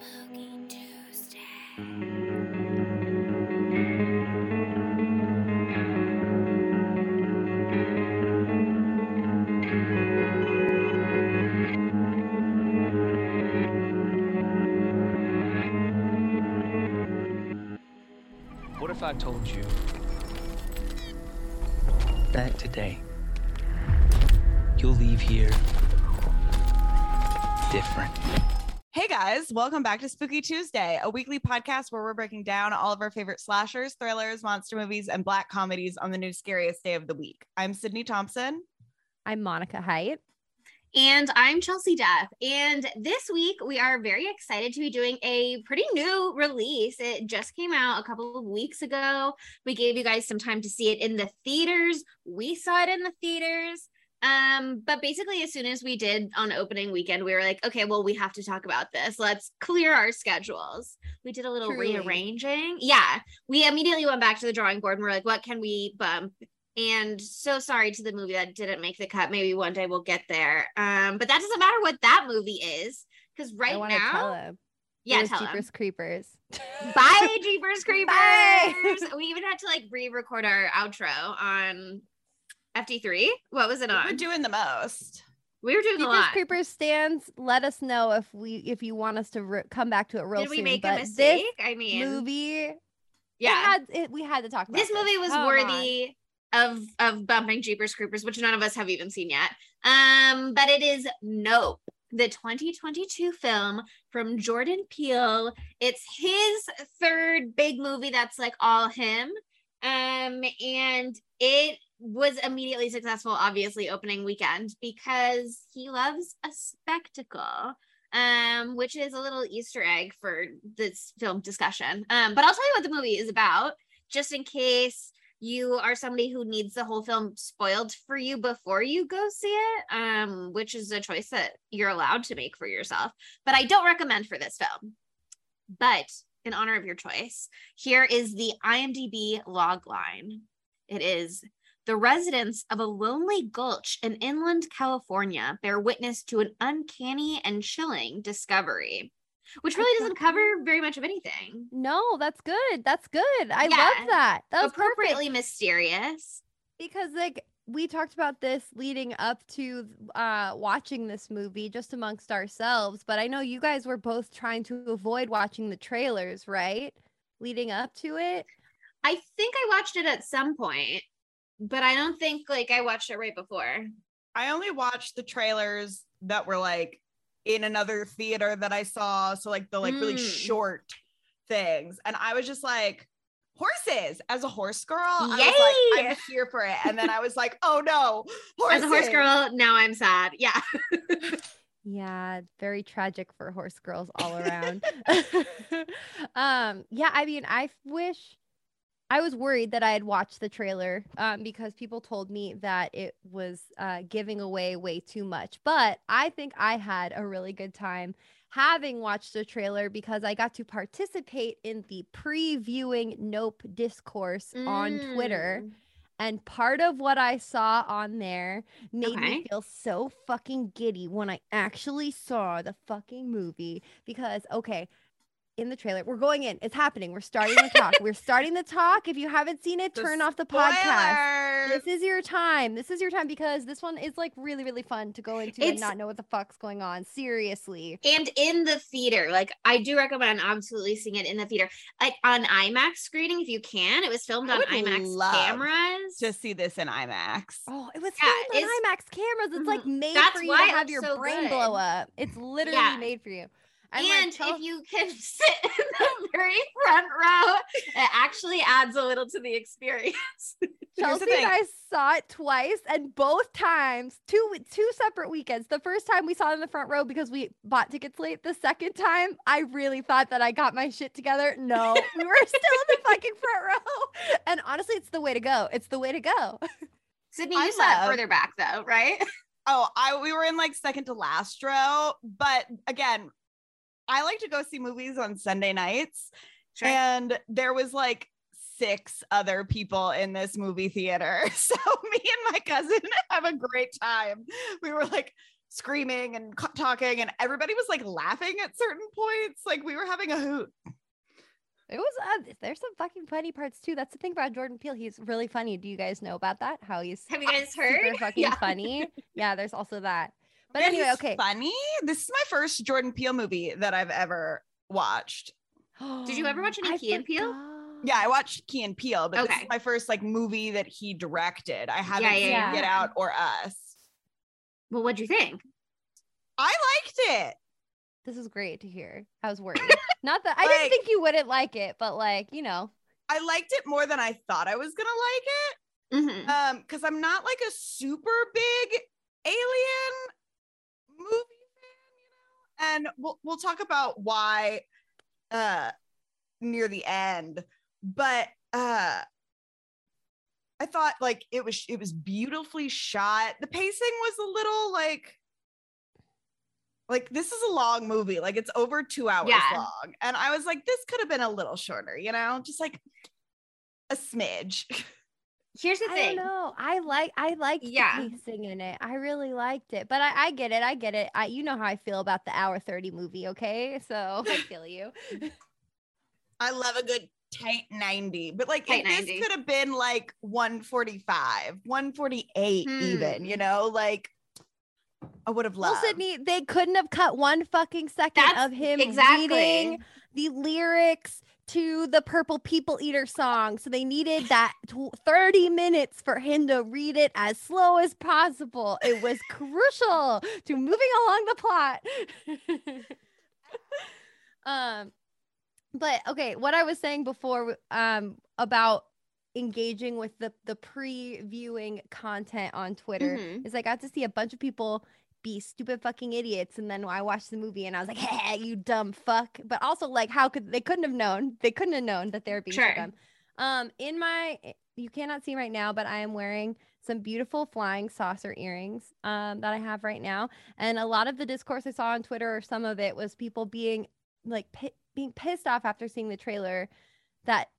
Spooky Tuesday. What if I told you that today you'll leave here different? Hey guys, welcome back to Spooky Tuesday, a weekly podcast where we're breaking down all of our favorite slashers, thrillers, monster movies, and black comedies on the new scariest day of the week. I'm Sydney Thompson. I'm Monica Height. And I'm Chelsea Duff. And this week we are very excited to be doing a pretty new release. It just came out a couple of weeks ago. We gave you guys some time to see it in the theaters. We saw it in the theaters. Um, but basically, as soon as we did on opening weekend, we were like, okay, well, we have to talk about this. Let's clear our schedules. We did a little Truly. rearranging. Yeah. We immediately went back to the drawing board and we're like, what can we bump? and so sorry to the movie that didn't make the cut. Maybe one day we'll get there. Um, but that doesn't matter what that movie is because right now, yeah, tell. Jeepers Creepers. Bye, Jeepers Creepers. Bye. we even had to like re-record our outro on FD3. What was it on? We're doing the most. we were doing a Jeepers lot. Creepers stands. Let us know if we if you want us to re- come back to it real Did we soon. make a mistake? I mean, movie, it yeah. had, it, we had to talk about this movie was Come on. worthy of of bumping Jeepers Creepers, which none of us have even seen yet. Um, but it is Nope, the 2022 film from Jordan Peele. It's his third big movie that's like all him. Um, and it was immediately successful, obviously, opening weekend because he loves a spectacle. Um, which is a little Easter egg for this film discussion. Um, but I'll tell you what the movie is about, just in case you are somebody who needs the whole film spoiled for you before you go see it, um, which is a choice that you're allowed to make for yourself. But I don't recommend for this film. But in honor of your choice, here is the IMDb log line. It is the residents of a lonely gulch in inland California bear witness to an uncanny and chilling discovery, which really doesn't cover very much of anything. No, that's good. That's good. I Yeah. love that. That was perfect. Appropriately mysterious. because like we talked about this leading up to uh watching this movie just amongst ourselves but i know you guys were both trying to avoid watching the trailers right leading up to it I think I watched it at some point, but I don't think like I watched it right before. I only watched the trailers that were like in another theater that I saw. So like the like really Mm. short things. And I was just like, horses as a horse girl. I was like, I'm here for it. And then I was like, oh no, horses. As a horse girl, now I'm sad. Yeah. yeah very tragic for horse girls all around um yeah i mean i wish i was worried that i had watched the trailer um because people told me that it was uh giving away way too much but i think i had a really good time having watched the trailer because i got to participate in the previewing nope discourse on twitter Mm. and part of what I saw on there made Okay. me feel so fucking giddy when I actually saw the fucking movie. Because, okay, in the trailer, we're going in, it's happening. We're starting to talk. we're starting to talk. If you haven't seen it, The turn off the podcast. This is your time. This is your time because this one is like really, really fun to go into and not know what the fuck's going on. Seriously. And in the theater, like I do recommend absolutely seeing it in the theater, like on IMAX screening if you can. It was filmed I on IMAX love cameras. to see this in IMAX. Oh, it was Yeah, filmed on it's- IMAX cameras. It's like Mhm. made That's for you why to have your so brain good. blow up. It's literally Yeah. made for you. And like, Chel- if you can sit in the very front row, it actually adds a little to the experience. Here's the Chelsea thing. and I saw it twice, and both times, two two separate weekends. The first time we saw it in the front row because we bought tickets late. The second time, I really thought that I got my shit together. No, we were still in the fucking front row. And honestly, it's the way to go. It's the way to go. Sydney, I you sat love- further back though, right? Oh, I we were in like second to last row, but again, I like to go see movies on Sunday nights, and there was like six other people in this movie theater. So me and my cousin have a great time. We were like screaming and co- talking, and everybody was like laughing at certain points. Like we were having a hoot. It was uh, there's some fucking funny parts too. That's the thing about Jordan Peele. He's really funny. Do you guys know about that? How he's Have you guys heard? super fucking Yeah. funny. Yeah, there's also that. But Yeah, anyway, he's okay. Funny. This is my first Jordan Peele movie that I've ever watched. Did you ever watch any I Key and Peele? Yeah, I watched Key and Peele, but this is my first like movie that he directed. I haven't yeah, seen yeah. Get Out or Us. Well, what'd you think? I liked it. This is great to hear. I was worried. Not that I didn't think you wouldn't like it, but like, you know. I liked it more than I thought I was gonna like it. Mhm. Um, because I'm not like a super big alien movie fan, you know. And we'll we'll talk about why uh near the end, but uh I thought like it was it was beautifully shot. The pacing was a little like like this is a long movie, like it's over two hours Yeah. long. And I was like, this could have been a little shorter, you know, just like a smidge. Here's the I thing. don't know. I like I liked Yeah. the pacing in it. I really liked it. But I, I get it. I get it. I you know how I feel about the hour 30 movie, okay? So I feel you. I love a good tight 90, but like Tight if 90. this could have been like 145, 148, Hmm. even, you know, like I would have Well, loved. Sydney, they couldn't have cut one fucking second That's of him exactly. reading the lyrics to the Purple People Eater song. So they needed that tw- 30 minutes for him to read it as slow as possible. It was crucial to moving along the plot. um but okay, what I was saying before um about engaging with the the pre-viewing content on Twitter Mhm. is I got to see a bunch of people be stupid fucking idiots and then I watched the movie and I was like, "Hey, you dumb fuck." But also like how could they couldn't have known. They couldn't have known that they were being Sure. dumb. Um in my you cannot see right now, but I am wearing some beautiful flying saucer earrings um that I have right now. And a lot of the discourse I saw on Twitter or some of it was people being like pi- being pissed off after seeing the trailer that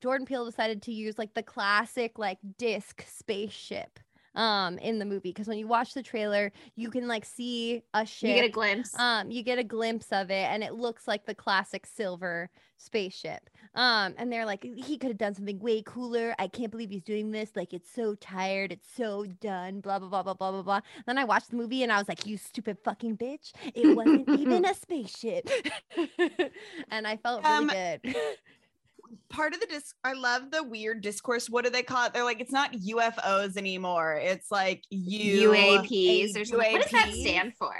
Jordan Peele decided to use like the classic like disc spaceship um in the movie because when you watch the trailer you can like see a ship You get a glimpse. um you get a glimpse of it and it looks like the classic silver spaceship. Um and they're like he could have done something way cooler. I can't believe he's doing this. Like it's so tired. It's so done. Blah blah blah blah blah blah blah. Then i watched the movie and i was like you stupid fucking bitch. It wasn't even a spaceship. And i felt really Um, good part of the disc I love the weird discourse. What do they call it? They're like, it's not UFOs anymore. It's like U UAPs or something. What does that stand for?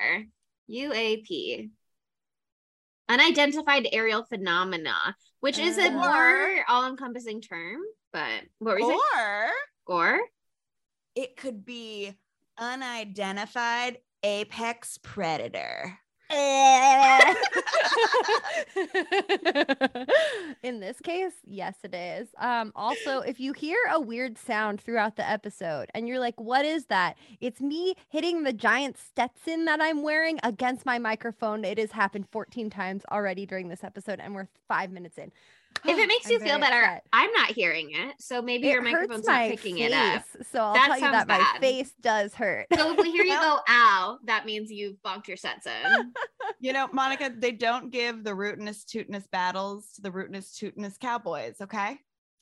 UAP. Unidentified aerial phenomena, which is a more all-encompassing term. But what were you saying? Or Or it could be unidentified apex predator. In this case, yes, it is. Um, also, if you hear a weird sound throughout the episode and you're like, what is that? It's me hitting the giant Stetson that I'm wearing against my microphone. It has happened 14 times already during this episode, and we're five minutes in. If it makes you feel better, upset. I'm not hearing it. So maybe your It hurts microphone's not my picking it up. So I'll That tell you sounds that my bad. face does hurt. So if we hear you go ow, that means you've bonked your Stetson. You know, Monica, they don't give the rootinest tootinest battles to the rootinest tootinest cowboys, okay?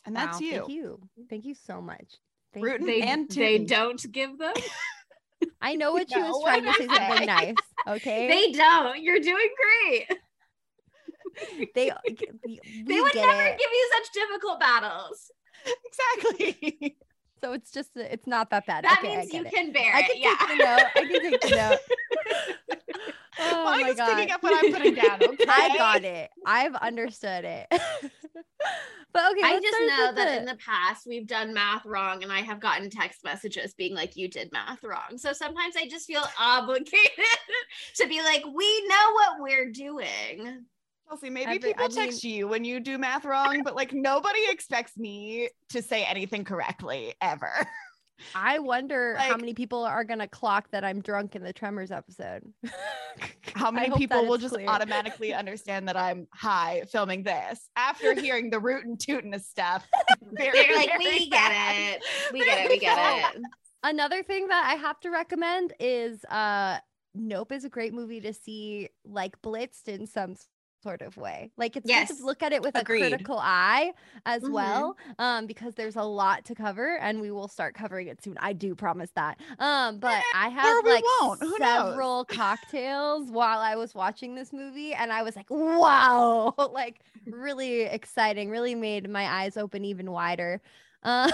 And that's Wow, you. Thank you. Thank you so much. Thank Rootin' you. They, And they don't give them. I know what she know was trying to say something say. nice. Okay. They don't. You're doing great. they we, They would never it. give you such difficult battles. Exactly. So it's just it's not that bad. That okay, means you it. can bear I it. can yeah. take the note. I can take the note. Oh my Monica's god. picking up what I'm putting down. Okay. I got it. I've understood it. but okay, I just know that the- in the past we've done math wrong and I have gotten text messages being like, you did math wrong. So sometimes I just feel obligated to be like, we know what we're doing. Chelsea, maybe Every- people I text you when you do math wrong, but like nobody expects me to say anything correctly ever. I wonder how many people are gonna clock that I'm drunk in the Tremors episode. How many people will just clear. automatically understand that I'm high filming this after hearing the root and tootin' stuff? Very, They're like, very we get it. We get it. We get it. Another thing that I have to recommend is uh Nope is a great movie to see like blitzed in some s- sort of way. Like it's good to look at it with Agreed. a critical eye as Mhm. well. Um, because there's a lot to cover and we will start covering it soon. I do promise that. Um, but I have like won't. Who knows? several cocktails while I was watching this movie, and I was like, wow, like really exciting, really made my eyes open even wider. Uh,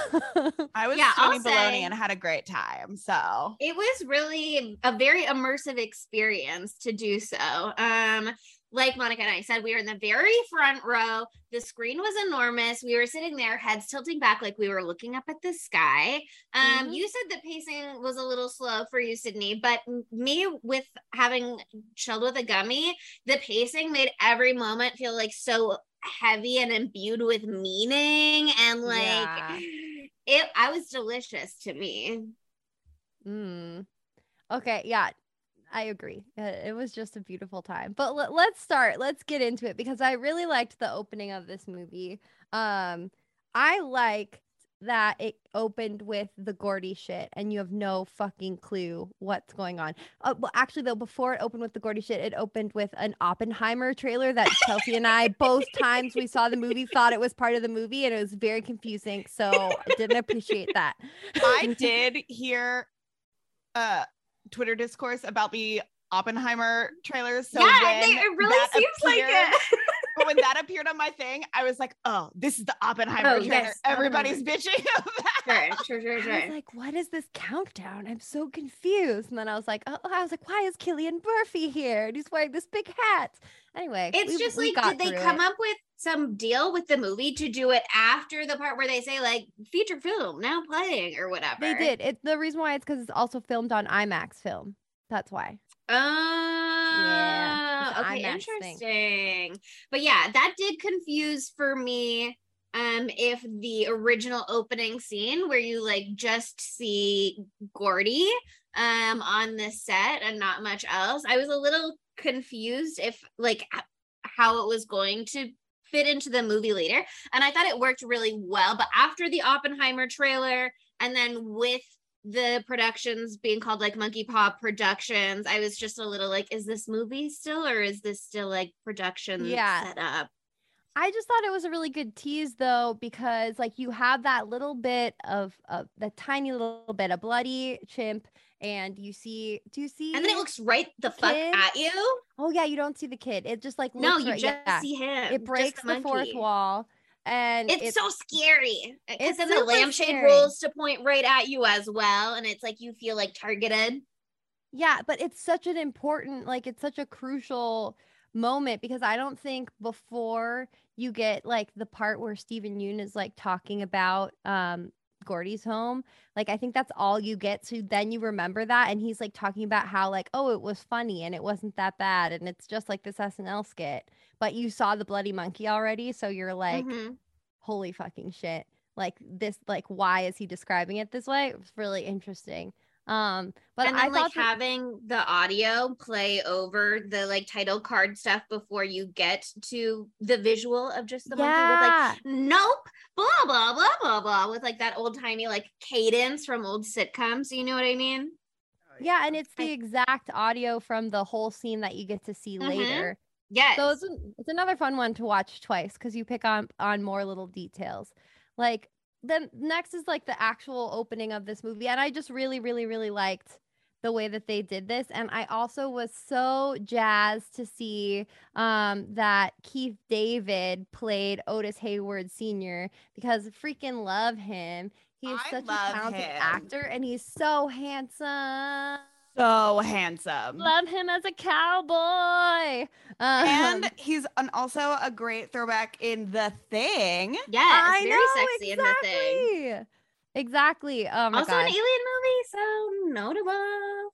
I was Yeah, I'll Tony Baloney and had a great time. So it was really a very immersive experience to do so. Um, like Monica and I said, we were in the very front row. The screen was enormous. We were sitting there, heads tilting back, like we were looking up at the sky. Um, Mhm. you said the pacing was a little slow for you, Sydney, but me with having chilled with a gummy, the pacing made every moment feel like so heavy and imbued with meaning and like Yeah. it I was delicious to me. Mm. Okay, yeah, I agree. It was just a beautiful time. But let, let's start. Let's get into it because I really liked the opening of this movie. Um, I liked that it opened with the Gordy shit, and you have no fucking clue what's going on. Uh, well, actually, though, before it opened with the Gordy shit, it opened with an Oppenheimer trailer that Chelsea and I both times we saw the movie thought it was part of the movie, and it was very confusing. So I didn't appreciate that. I did hear uh Twitter discourse about the Oppenheimer trailers. So yeah, they, it really seems like it. but when that appeared on my thing, I was like, oh, this is the Oppenheimer Oh, trailer. yes, Everybody's bitching about that. sure, sure, sure, I was like, what is this countdown? I'm so confused. And then I was like, oh, I was like, why is Cillian Murphy here? And he's wearing this big hat. Anyway, It's we- just we like, did they come it. up with some deal with the movie to do it after the part where they say like feature film now playing or whatever? They did. It the reason why it's because it's also filmed on IMAX film. That's why. Oh, an okay, IMAX thing. interesting. But yeah, that did confuse for me. Um, if the original opening scene where you like just see Gordy um on the set and not much else, I was a little confused if like how it was going to fit into the movie later. And I thought it worked really well. But after the Oppenheimer trailer, and then with the productions being called like Monkey Paw Productions, I was just a little like, is this movie still or is this still like production Yeah. set up? I just thought it was a really good tease though, because like you have that little bit of of the tiny little bit of bloody chimp, and you see, do you see? And then it looks right the fuck Kid? at you. Oh yeah, you don't see the kid. It just like No, you right- just yeah. see him. It breaks just the fourth wall, and It's, so scary because then the lampshade scary. rolls to point right at you as well, and it's like you feel like targeted. Yeah, but it's such an important, like, it's such a crucial moment because I don't think before you get like the part where Steven Yeun is like talking about um Gordy's home, like I think that's all you get. So then you remember that, and he's like talking about how like, oh, it was funny and it wasn't that bad, and it's just like this SNL skit. But you saw the bloody monkey already, so you're like, Mhm. holy fucking shit like this like why is he describing it this way it was really interesting um but and i then like that- having the audio play over the like title card stuff before you get to the visual of just the monkey with like yeah. Nope blah blah blah blah blah with like that old timey like cadence from old sitcoms you know what i mean? Yeah and it's the I- exact audio from the whole scene that you get to see Mhm. later. Yes. so it's, it's another fun one to watch twice because you pick on on more little details. Like then next is like the actual opening of this movie and i just really really really liked the way that they did this and i also was so jazzed to see um that keith david played otis hayward senior because freaking love him he is I such a talented him. actor and he's so handsome So handsome. love him as a cowboy um, and he's an, also a great throwback in The Thing. yes I very know, sexy in the thing exactly. Exactly. Oh also god. an alien movie so notable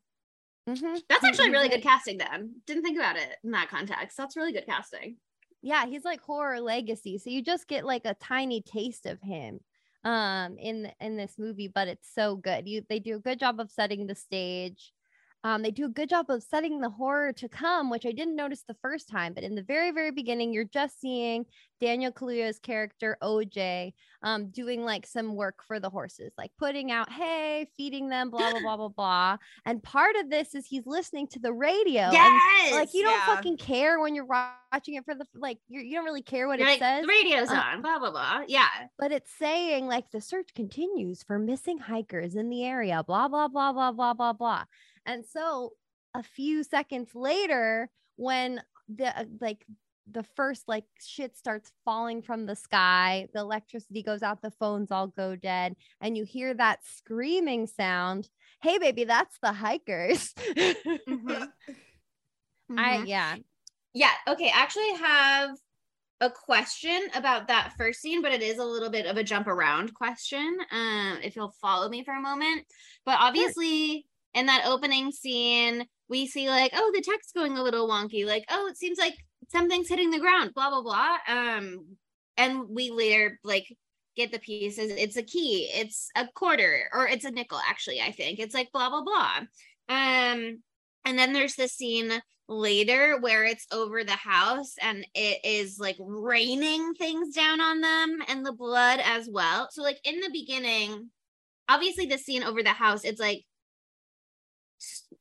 Mhm. that's actually really good casting then didn't think about it in that context that's really good casting Yeah, he's like horror legacy. So you just get like a tiny taste of him um in in this movie, but it's so good. You they do a good job of setting the stage. Um, they do a good job of setting the horror to come, which I didn't notice the first time. But in the very, very beginning, you're just seeing Daniel Kaluuya's character OJ um, doing like some work for the horses, like putting out hay, feeding them, blah blah blah blah blah. And part of this is he's listening to the radio. and, Yes. like you don't yeah. fucking care when you're watching it for the like you're, you don't really care what You're it like, says the radio's Uh, on, blah blah blah. Yeah. but it's saying like the search continues for missing hikers in the area, blah, blah, blah, blah, blah, blah, blah. And so a few seconds later, when the uh, like the first like shit starts falling from the sky, the electricity goes out, the phones all go dead, and you hear that screaming sound. Hey, baby, that's the hikers. Mhm. I, Mhm. yeah. Yeah. Okay. I actually have a question about that first scene, but it is a little bit of a jump around question. Um, if you'll follow me for a moment. But obviously, in that opening scene, we see like, oh, the text going a little wonky. Like, oh, it seems like something's hitting the ground. Blah blah blah. Um, and we later like get the pieces. It's a key. It's a quarter, or it's a nickel. Actually, I think it's like blah blah blah. Um, and then there's this scene later where it's over the house and it is like raining things down on them and the blood as well. So like in the beginning, obviously the scene over the house, it's like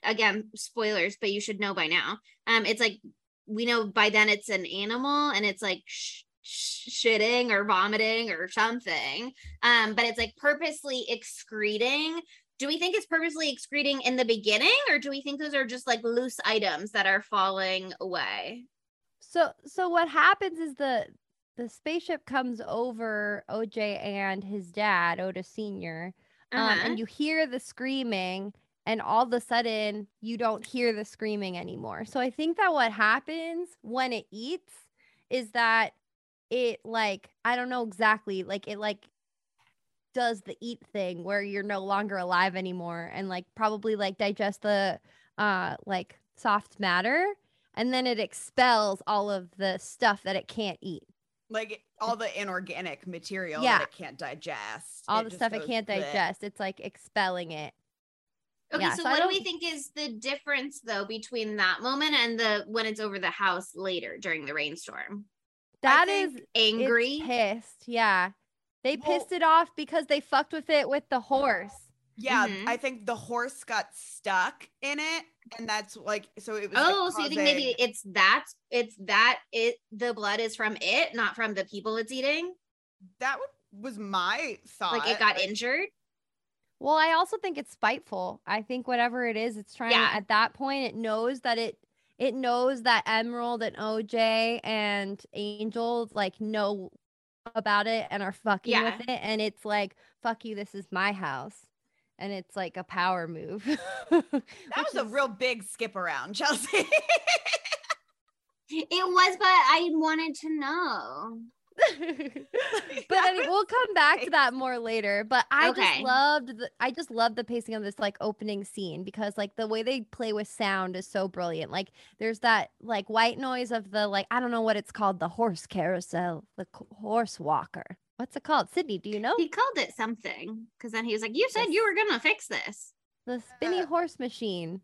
again, spoilers, but you should know by now. Um it's like we know by then it's an animal and it's like sh- sh- shitting or vomiting or something. Um but it's like purposely excreting do we think it's purposely excreting in the beginning or do we think those are just like loose items that are falling away So so what happens is the the spaceship comes over OJ and his dad, Otis Sr. Um, Uh-huh. and you hear the screaming, and all of a sudden you don't hear the screaming anymore. So I think that what happens when it eats is that it like I don't know exactly, like it like does the eat thing where you're no longer alive anymore and like probably like digest the uh like soft matter and then it expels all of the stuff that it can't eat like all the inorganic material Yeah. that it can't digest. all It the stuff it can't bleh. digest it's like expelling it okay Yeah, so, so what do we think is the difference though between that moment and the when it's over the house later during the rainstorm That is angry pissed yeah they Well- pissed it off because they fucked with it with the horse Yeah, Mhm. I think the horse got stuck in it, and that's like so it was. oh like, so you think maybe it's that it's that it the blood is from it not from the people it's eating that was my thought. like it got injured Well, I also think it's spiteful. I think whatever it is, it's trying Yeah. at that point it knows that it it knows that Emerald and OJ and Angel like know about it and are fucking Yeah. with it and it's like fuck you this is my house. And it's like a power move. That was a real big skip around, Chelsea. it was but i wanted to know but I mean, we'll come back to that more later. But I just loved the I just loved the pacing of this like opening scene because like the way they play with sound is so brilliant. Like there's that like white noise of the like I don't know what it's called the horse carousel, the c- horse walker. What's it called? Sydney, do you know? he called it something because then he was like you said you were gonna fix this The spinny Uh, horse machine.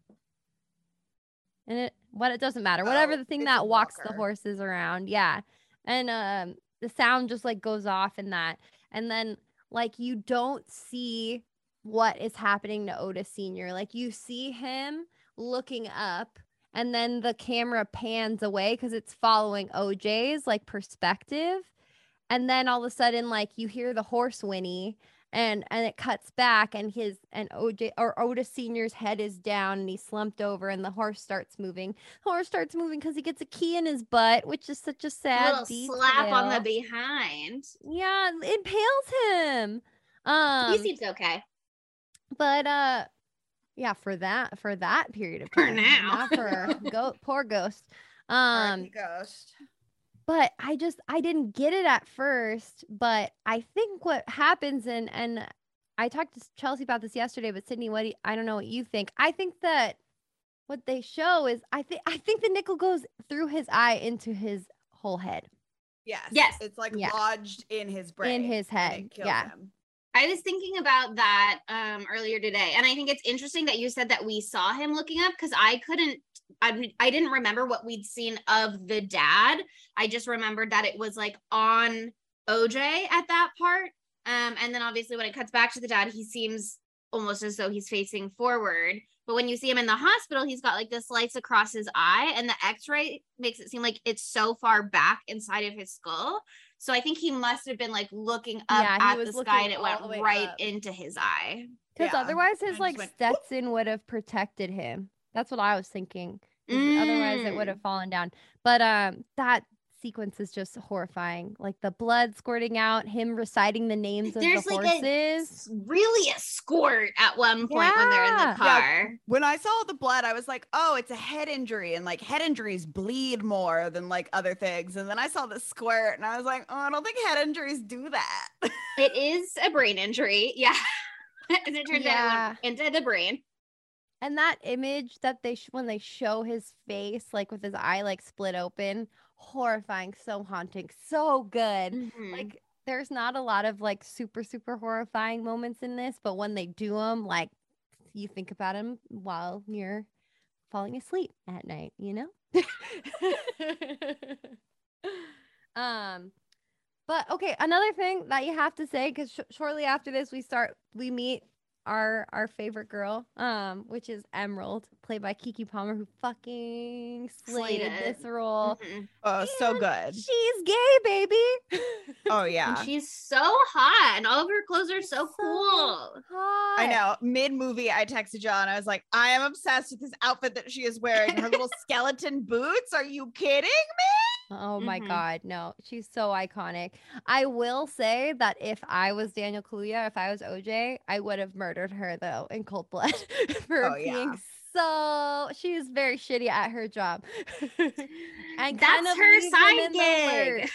And it what it doesn't matter. Whatever Oh, the thing that walks the horses around. Yeah. And um the sound just like goes off in that. And then like you don't see what is happening to Otis Sr. Like you see him looking up and then the camera pans away because it's following OJ's like perspective. And then all of a sudden, like you hear the horse whinny and and it cuts back and his and OJ or Otis Senior's head is down and he slumped over and the horse starts moving. The horse starts moving because he gets a key in his butt, which is such a a sad little slap on the behind Yeah, it impales him. Um, he seems okay but uh, yeah, for that for that period of For time, now. not for go poor ghost. Um, ghost. But I just I didn't get it at first. But I think what happens and and I talked to Chelsea about this yesterday. But Sydney, what do you, I don't know what you think. I think that what they show is I think I think the nickel goes through his eye into his whole head. Yes. Yes. It's like Yeah. lodged in his brain. In his head, it kills yeah. him. I was thinking about that um, earlier today, and I think it's interesting that you said that we saw him looking up because I couldn't, I, I didn't remember what we'd seen of the dad. I just remembered that it was like on OJ at that part, um, and then obviously when it cuts back to the dad, he seems almost as though he's facing forward. But when you see him in the hospital, he's got like the slice across his eye, and the X-ray makes it seem like it's so far back inside of his skull. So I think he must have been like looking up Yeah, at the sky, and it went right up. into his eye. Because Yeah. otherwise, his like went, Stetson would have protected him. That's what I was thinking. 'cause Otherwise, it would Mm. have fallen down. But um, that sequence is just horrifying. Like the blood squirting out, him reciting the names of There's the like horses. a s- really a squirt at one point when they're in Yeah. the Yeah. car. When I saw the blood, I was like, oh, it's a head injury. And like head injuries bleed more than like other things. And then I saw the squirt and I was like, oh, I don't think head injuries do that. It is a brain injury, yeah. As it turns Yeah. out, into the brain. And that image that they sh- when they show his face, like with his eye like split open, horrifying, so haunting, so good. Mhm. Like there's not a lot of like super super horrifying moments in this, but when they do them, like you think about them while you're falling asleep at night, you know. um, but okay, another thing that you have to say because sh- shortly after this we start we meet our our favorite girl, um, which is Emerald, played by Keke Palmer, who fucking slayed Slayed this role. Mhm. Oh, so good. She's gay, baby. Oh, And yeah. she's so hot, and all of her clothes are so So cool. hot. I know. Mid movie, I texted John. I was like, I am obsessed with this outfit that she is wearing. Her little skeleton boots. Are you kidding Oh my Mhm. god, no. She's so iconic. I will say that if I was Daniel Kaluuya, if I was OJ, I would have murdered her though in cold blood for Oh, yeah. being so she is very shitty at her job. and kind That's her side in the lurch. gig.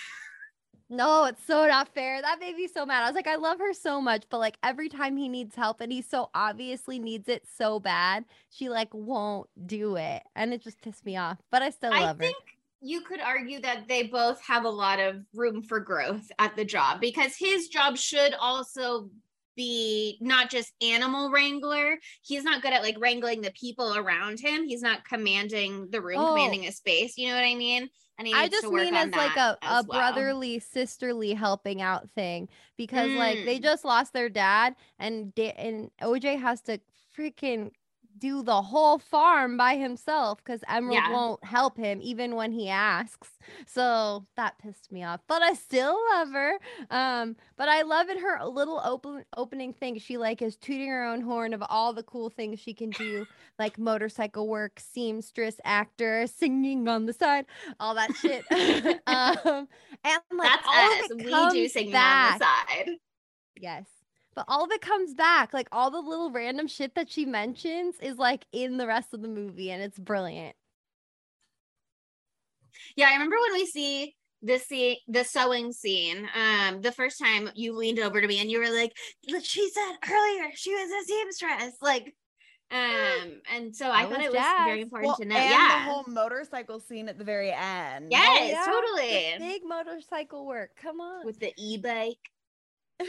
No, it's so not fair. That made me so mad. I was like, I love her so much, but like every time he needs help and he so obviously needs it so bad, she like won't do it. And it just pissed me off. But I still I love her. think you could argue that they both have a lot of room for growth at the job because his job should also be not just animal wrangler. He's not good at like wrangling the people around him. He's not commanding the room, Oh. commanding a space. You know what I mean? And he I just mean as like a, a as well. brotherly, sisterly helping out thing because like they Mm. just lost their dad and da- and OJ has to freaking do the whole farm by himself because Emerald Yeah. won't help him even when he asks. So that pissed me off. But I still love her. Um, but I love in her little open opening thing. She like is tooting her own horn of all the cool things she can do, like motorcycle work, seamstress, actor, singing on the side, all that shit. um, and like That's all us. of it We do sing back. on the side. Yes. But all of it comes back. Like all the little random shit that she mentions is like in the rest of the movie and it's brilliant. Yeah, I remember when we see the scene, the sewing scene. Um, the first time you leaned over to me and you were like, "She said earlier she was a seamstress." Like, um, and so I That thought was it was very important Well, to know. and yeah, the whole motorcycle scene at the very end. yes, yeah, totally. The big motorcycle work. Come on. With the e-bike.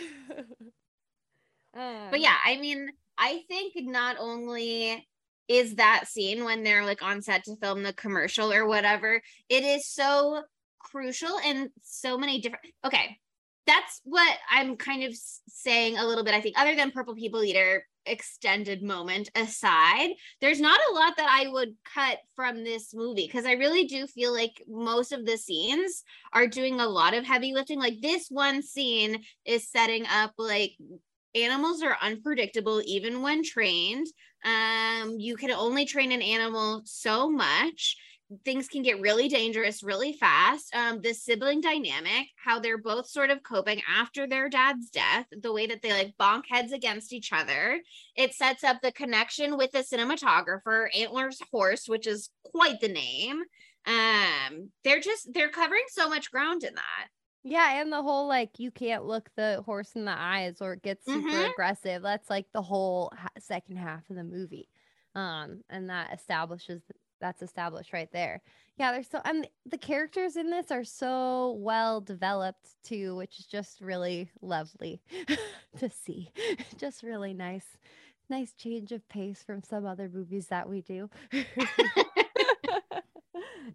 But yeah, I mean, I think not only is that scene when they're like on set to film the commercial or whatever, it is so crucial in so many different. Okay, that's what I'm kind of saying a little bit. I think, other than Purple People Eater extended moment aside, there's not a lot that I would cut from this movie because I really do feel like most of the scenes are doing a lot of heavy lifting. Like this one scene is setting up like animals are unpredictable even when trained. Um you can only train an animal so much. Things can get really dangerous really fast. Um the sibling dynamic how they're both sort of coping after their dad's death the way that they like bonk heads against each other. It sets up the connection with the cinematographer Antlers Holst which is quite the name. Um they're just they're covering so much ground in that yeah, and the whole like you can't look the horse in the eyes or it gets super Mhm. aggressive. That's like the whole ha- second half of the movie. Um, and that establishes that's established right there. Yeah, there's so and the characters in this are so well developed too, which is just really lovely to see. just really nice. Nice change of pace from some other movies that we do.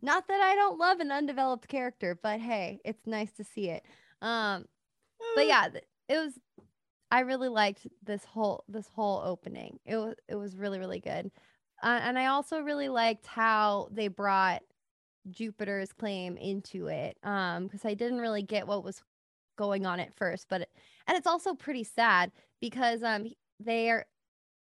Not that I don't love an undeveloped character, but hey, it's nice to see it. Um but yeah, it was I really liked this whole this whole opening. It was it was really really good. Uh, and I also really liked how they brought Jupiter's claim into it um because I didn't really get what was going on at first, but it, and it's also pretty sad because um they are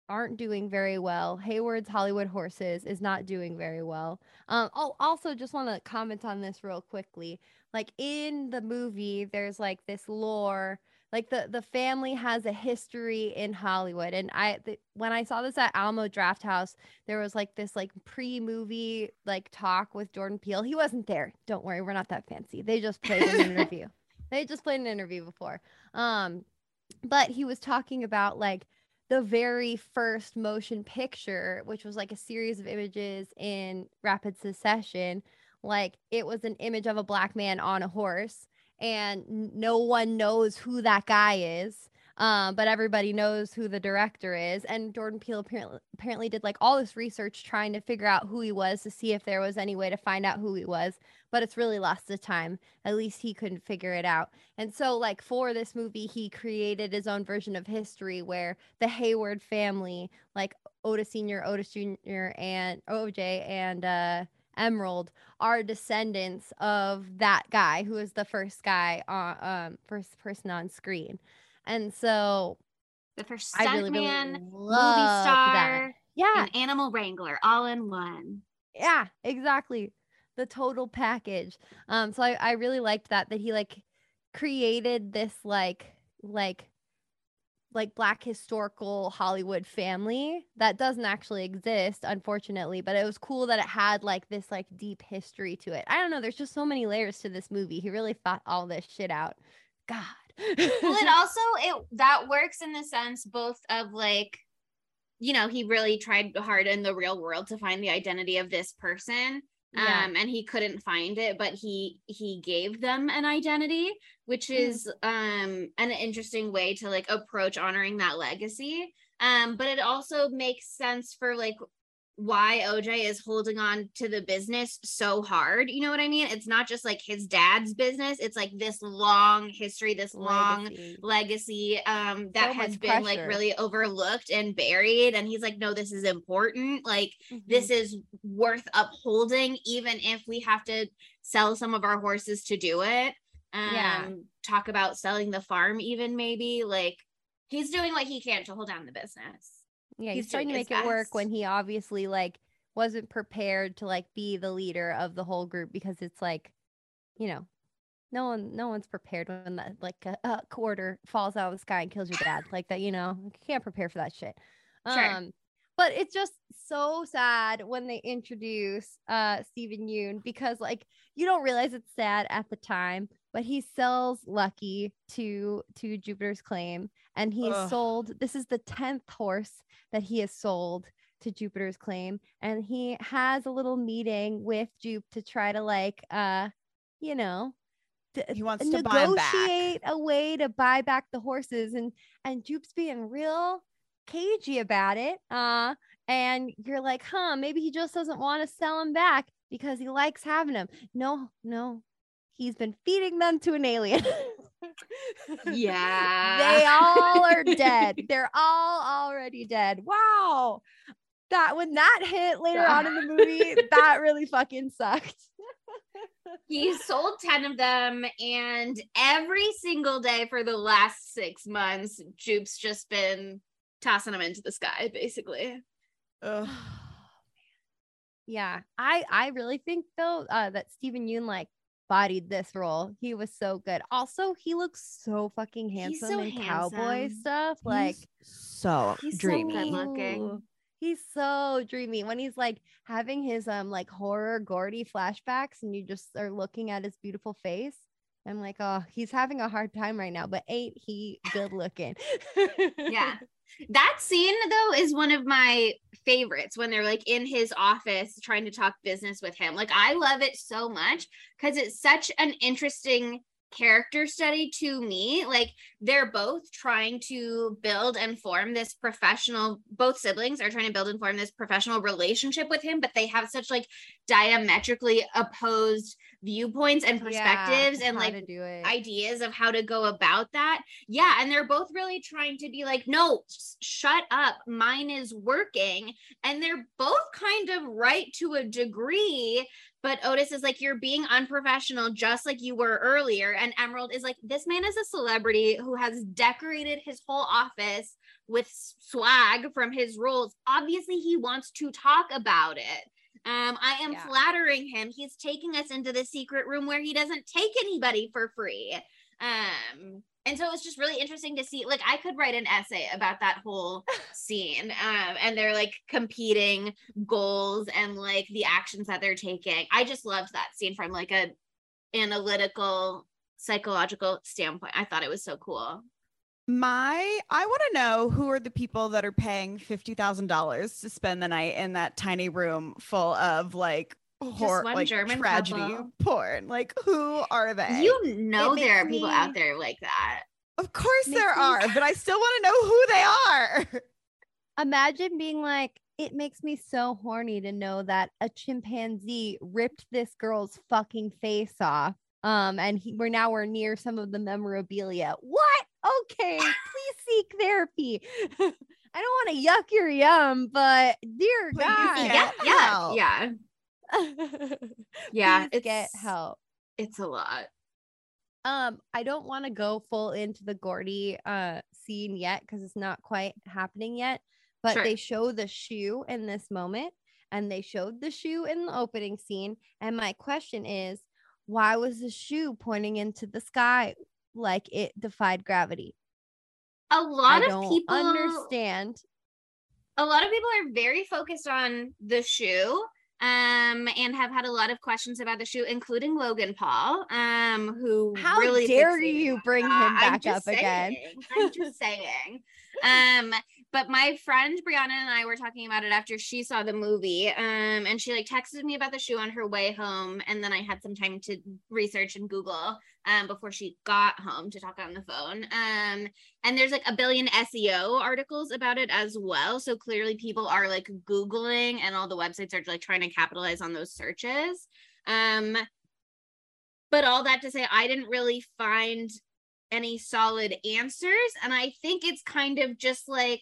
aren't doing very well. Hayward's Hollywood Horses is not doing very well. Um I'll also just want to comment on this real quickly. Like in the movie there's like this lore like the the family has a history in Hollywood and I the, when I saw this at Alamo Drafthouse there was like this like pre-movie like talk with Jordan Peele he wasn't there don't worry we're not that fancy they just played an interview they just played an interview before um but he was talking about like the very first motion picture which was like a series of images in rapid succession like it was an image of a black man on a horse and no one knows who that guy is. Um, but everybody knows who the director is. And Jordan Peele apparently apparently did like all this research trying to figure out who he was to see if there was any way to find out who he was. But it's really lost the time. At least he couldn't figure it out. And so, like for this movie, he created his own version of history where the Hayward family, like Otis Senior, Otis Junior, and OJ, and uh, Emerald are descendants of that guy who is the first guy on um first person on screen. And so The first I really, really stuntman, movie star, that. Yeah, and animal wrangler all in one. yeah, exactly. The total package. Um, so I, I really liked that that he like created this like like like black historical Hollywood family that doesn't actually exist, unfortunately. But it was cool that it had like this like deep history to it. I don't know. There's just so many layers to this movie. He really thought all this shit out. God. Well it also it that works in the sense both of like you know he really tried hard in the real world to find the identity of this person Yeah. um and he couldn't find it but he he gave them an identity which is um an interesting way to like approach honoring that legacy um but it also makes sense for like why OJ is holding on to the business so hard. You know what I mean? It's not just like his dad's business, it's like this long history, this long Legacy. legacy um that So has been like really overlooked and buried and he's like no this is important like Mhm. this is worth upholding even if we have to sell some of our horses to do it um Yeah. talk about selling the farm even maybe like he's doing what he can to hold down the business Yeah, he's he's trying to make his it work when he obviously like wasn't prepared to like be the leader of the whole group because it's like, you know, no one no one's prepared when that like a, a quarter falls out of the sky and kills your dad like that, you know. You can't prepare for that shit. Sure. Um but it's just so sad when they introduce uh Steven Yeun because like you don't realize it's sad at the time, but he sells Lucky to to Jupiter's claim and he Ugh. sold this is the 10th horse that he has sold to Jupiter's claim and he has a little meeting with Jupe to try to like uh you know He wants to buy 'em back. negotiate a way to buy back the horses and and Jupe's being real cagey about it uh and you're like huh maybe he just doesn't want to sell them back because he likes having them no no he's been feeding them to an alien. Yeah. they all are dead. They're all already dead. Wow. That when that hit later on in the movie that really fucking sucked. He sold 10 of them and every single day for the last six months jupe's just been tossing them into the sky basically. Ugh. yeah. I i really think though uh that Steven Yeun like bodied this role he was so good also he looks so fucking handsome so in cowboy handsome. stuff like so he's dreamy. good looking. He's so dreamy when he's like having his um like horror Gordy flashbacks and you just are looking at his beautiful face. I'm like, oh, he's having a hard time right now, but ain't he good looking? yeah That scene though is one of my favorites when they're like in his office trying to talk business with him. Like I love it so much because it's such an interesting character study to me. Like they're both trying to build and form this professional, both siblings are trying to build and form this professional relationship with him, but they have such like diametrically opposed viewpoints and perspectives Yeah, and like ideas of how to go about that. Yeah. And they're both really trying to be like, no, shut up. Mine is working. And they're both kind of right to a degree. But Otis is like, you're being unprofessional, just like you were earlier. And Emerald is like, this man is a celebrity who has decorated his whole office with swag from his roles. Obviously, he wants to talk about it. Um, I am Yeah. flattering him. He's taking us into the secret room where he doesn't take anybody for free. Um, and so it was just really interesting to see. Like, I could write an essay about that whole scene. Um, and they're like competing goals and like the actions that they're taking. I just loved that scene from like a analytical, psychological standpoint. I thought it was so cool. My, I want to know who are the people that are paying fifty thousand dollars to spend the night in that tiny room full of like horror, like German tragedy couple. porn. Like, who are they? You know, It there are makes people me- out there like that. of course there me- are, but I still want to know who they are. Imagine being like, it makes me so horny to know that a chimpanzee ripped this girl's fucking face off. Um, and he, we're now we're near some of the memorabilia. What? Okay, please seek therapy. I don't want to yuck your yum, but dear Please God, Yeah, yeah, yeah, yeah. Please get help. It's a lot. Um, I don't want to go full into the Gordy uh scene yet because it's not quite happening yet. But Sure. they show the shoe in this moment, and they showed the shoe in the opening scene. And my question is, why was the shoe pointing into the sky like it defied gravity? A lot I of people understand. a lot of people are very focused on the shoe um and have had a lot of questions about the shoe including logan paul um who How really dare you bring him I'm back up again? i'm just saying um but my friend brianna and i were talking about it after she saw the movie um and she like texted me about the shoe on her way home and then i had some time to research and google um before she got home to talk on the phone um and there's like a billion SEO articles about it as well. So clearly people are like Googling and all the websites are like trying to capitalize on those searches. Um, but all that to say, I didn't really find any solid answers. And I think it's kind of just like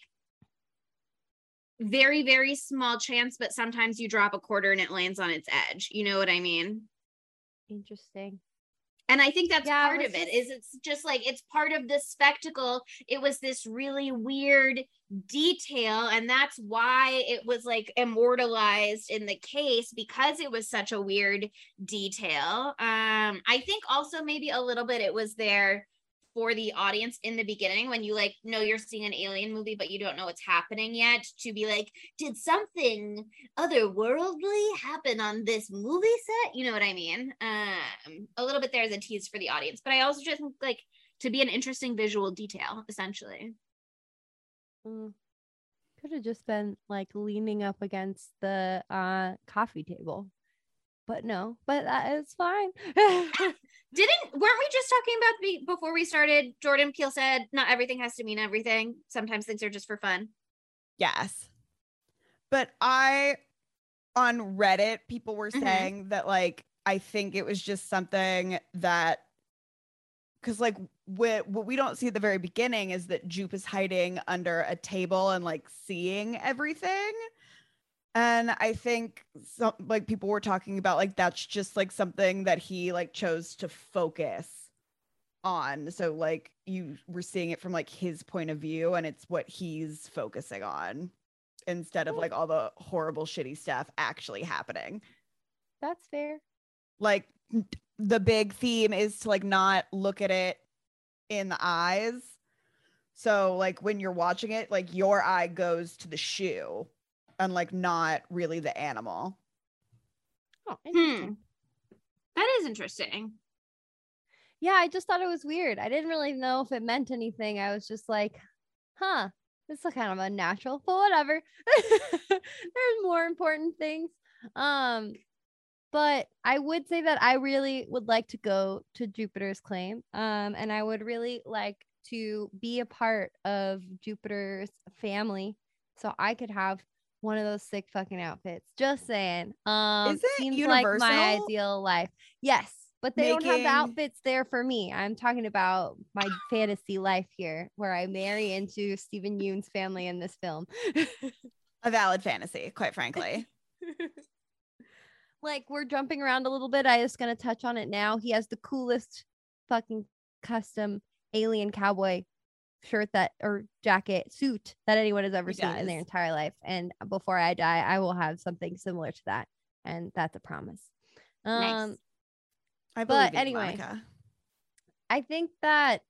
very, very small chance, but sometimes you drop a quarter and it lands on its edge. You know what I mean? Interesting. And I think that's Yeah, part was of it just- is it's just like it's part of the spectacle. It was this really weird detail and that's why it was like immortalized in the case because it was such a weird detail. Um I think also maybe a little bit it was there for the audience in the beginning when you like know you're seeing an alien movie but you don't know what's happening yet to be like did something otherworldly happen on this movie set you know what i mean um a little bit there as a tease for the audience but i also just think like to be an interesting visual detail essentially Mm. Could have just been like leaning up against the uh coffee table. But no, but that is fine. didn't weren't we just talking about be, before we started jordan peele said not everything has to mean everything sometimes things are just for fun Yes. But I on Reddit, people were Mhm. saying that like I think it was just something that because like what what we don't see at the very beginning is that Jupe is hiding under a table and like seeing everything. And I think some like people were talking about like that's just like something that he like chose to focus on. So like you were seeing it from like his point of view and it's what he's focusing on instead of like all the horrible shitty stuff actually happening. That's fair. Like the big theme is to like not look at it in the eyes. So like when you're watching it, like your eye goes to the shoe and like not really the animal. Oh, hmm. that is interesting Yeah, I just thought it was weird. I didn't really know if it meant anything. I was just like, huh, It's a kind of unnatural, but whatever. There's more important things. Um, but I would say that I really would like to go to Jupiter's claim. Um, and I would really like to be a part of Jupiter's family so I could have one of those sick fucking outfits. Just saying. Um Is it seems like my ideal life. Yes, but they don't have the outfits there for me. I'm talking about my fantasy life here where I marry into Steven Yeun's family in this film. A valid fantasy, quite frankly. like we're jumping around a little bit. I just gonna touch on it now. He has the coolest fucking custom alien cowboy shirt that or jacket suit that anyone has ever He seen in their entire life. And before I die, I will have something similar to that. And that's a promise. Um Nice. I But anyway. Monica. I think that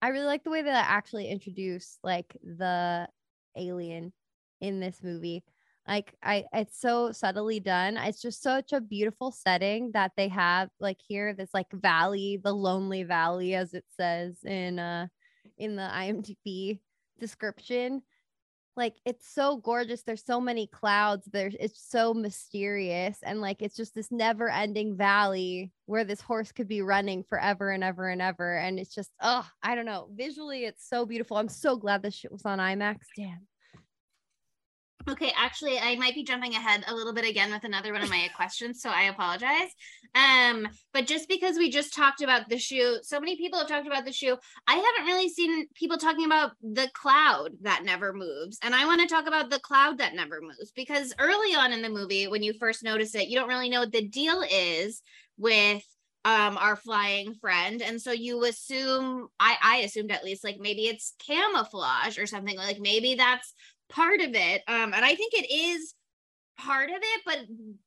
I really like the way that I actually introduce like the alien in this movie. Like I it's so subtly done. It's just such a beautiful setting that they have like here this like valley, the lonely valley as it says in uh in the IMDb description. Like it's so gorgeous. There's so many clouds. There's it's so mysterious and like it's just this never-ending valley where this horse could be running forever and ever and ever. And it's just oh, I don't know. Visually, it's so beautiful. I'm so glad this shit was on IMAX. Damn. Okay, actually, I might be jumping ahead a little bit again with another one of my questions, so I apologize. Um, but just because we just talked about the shoe, so many people have talked about the shoe. I haven't really seen people talking about the cloud that never moves, and I want to talk about the cloud that never moves because early on in the movie, when you first notice it, you don't really know what the deal is with um our flying friend and so you assume i i assumed at least like maybe it's camouflage or something like maybe that's part of it um and i think it is part of it but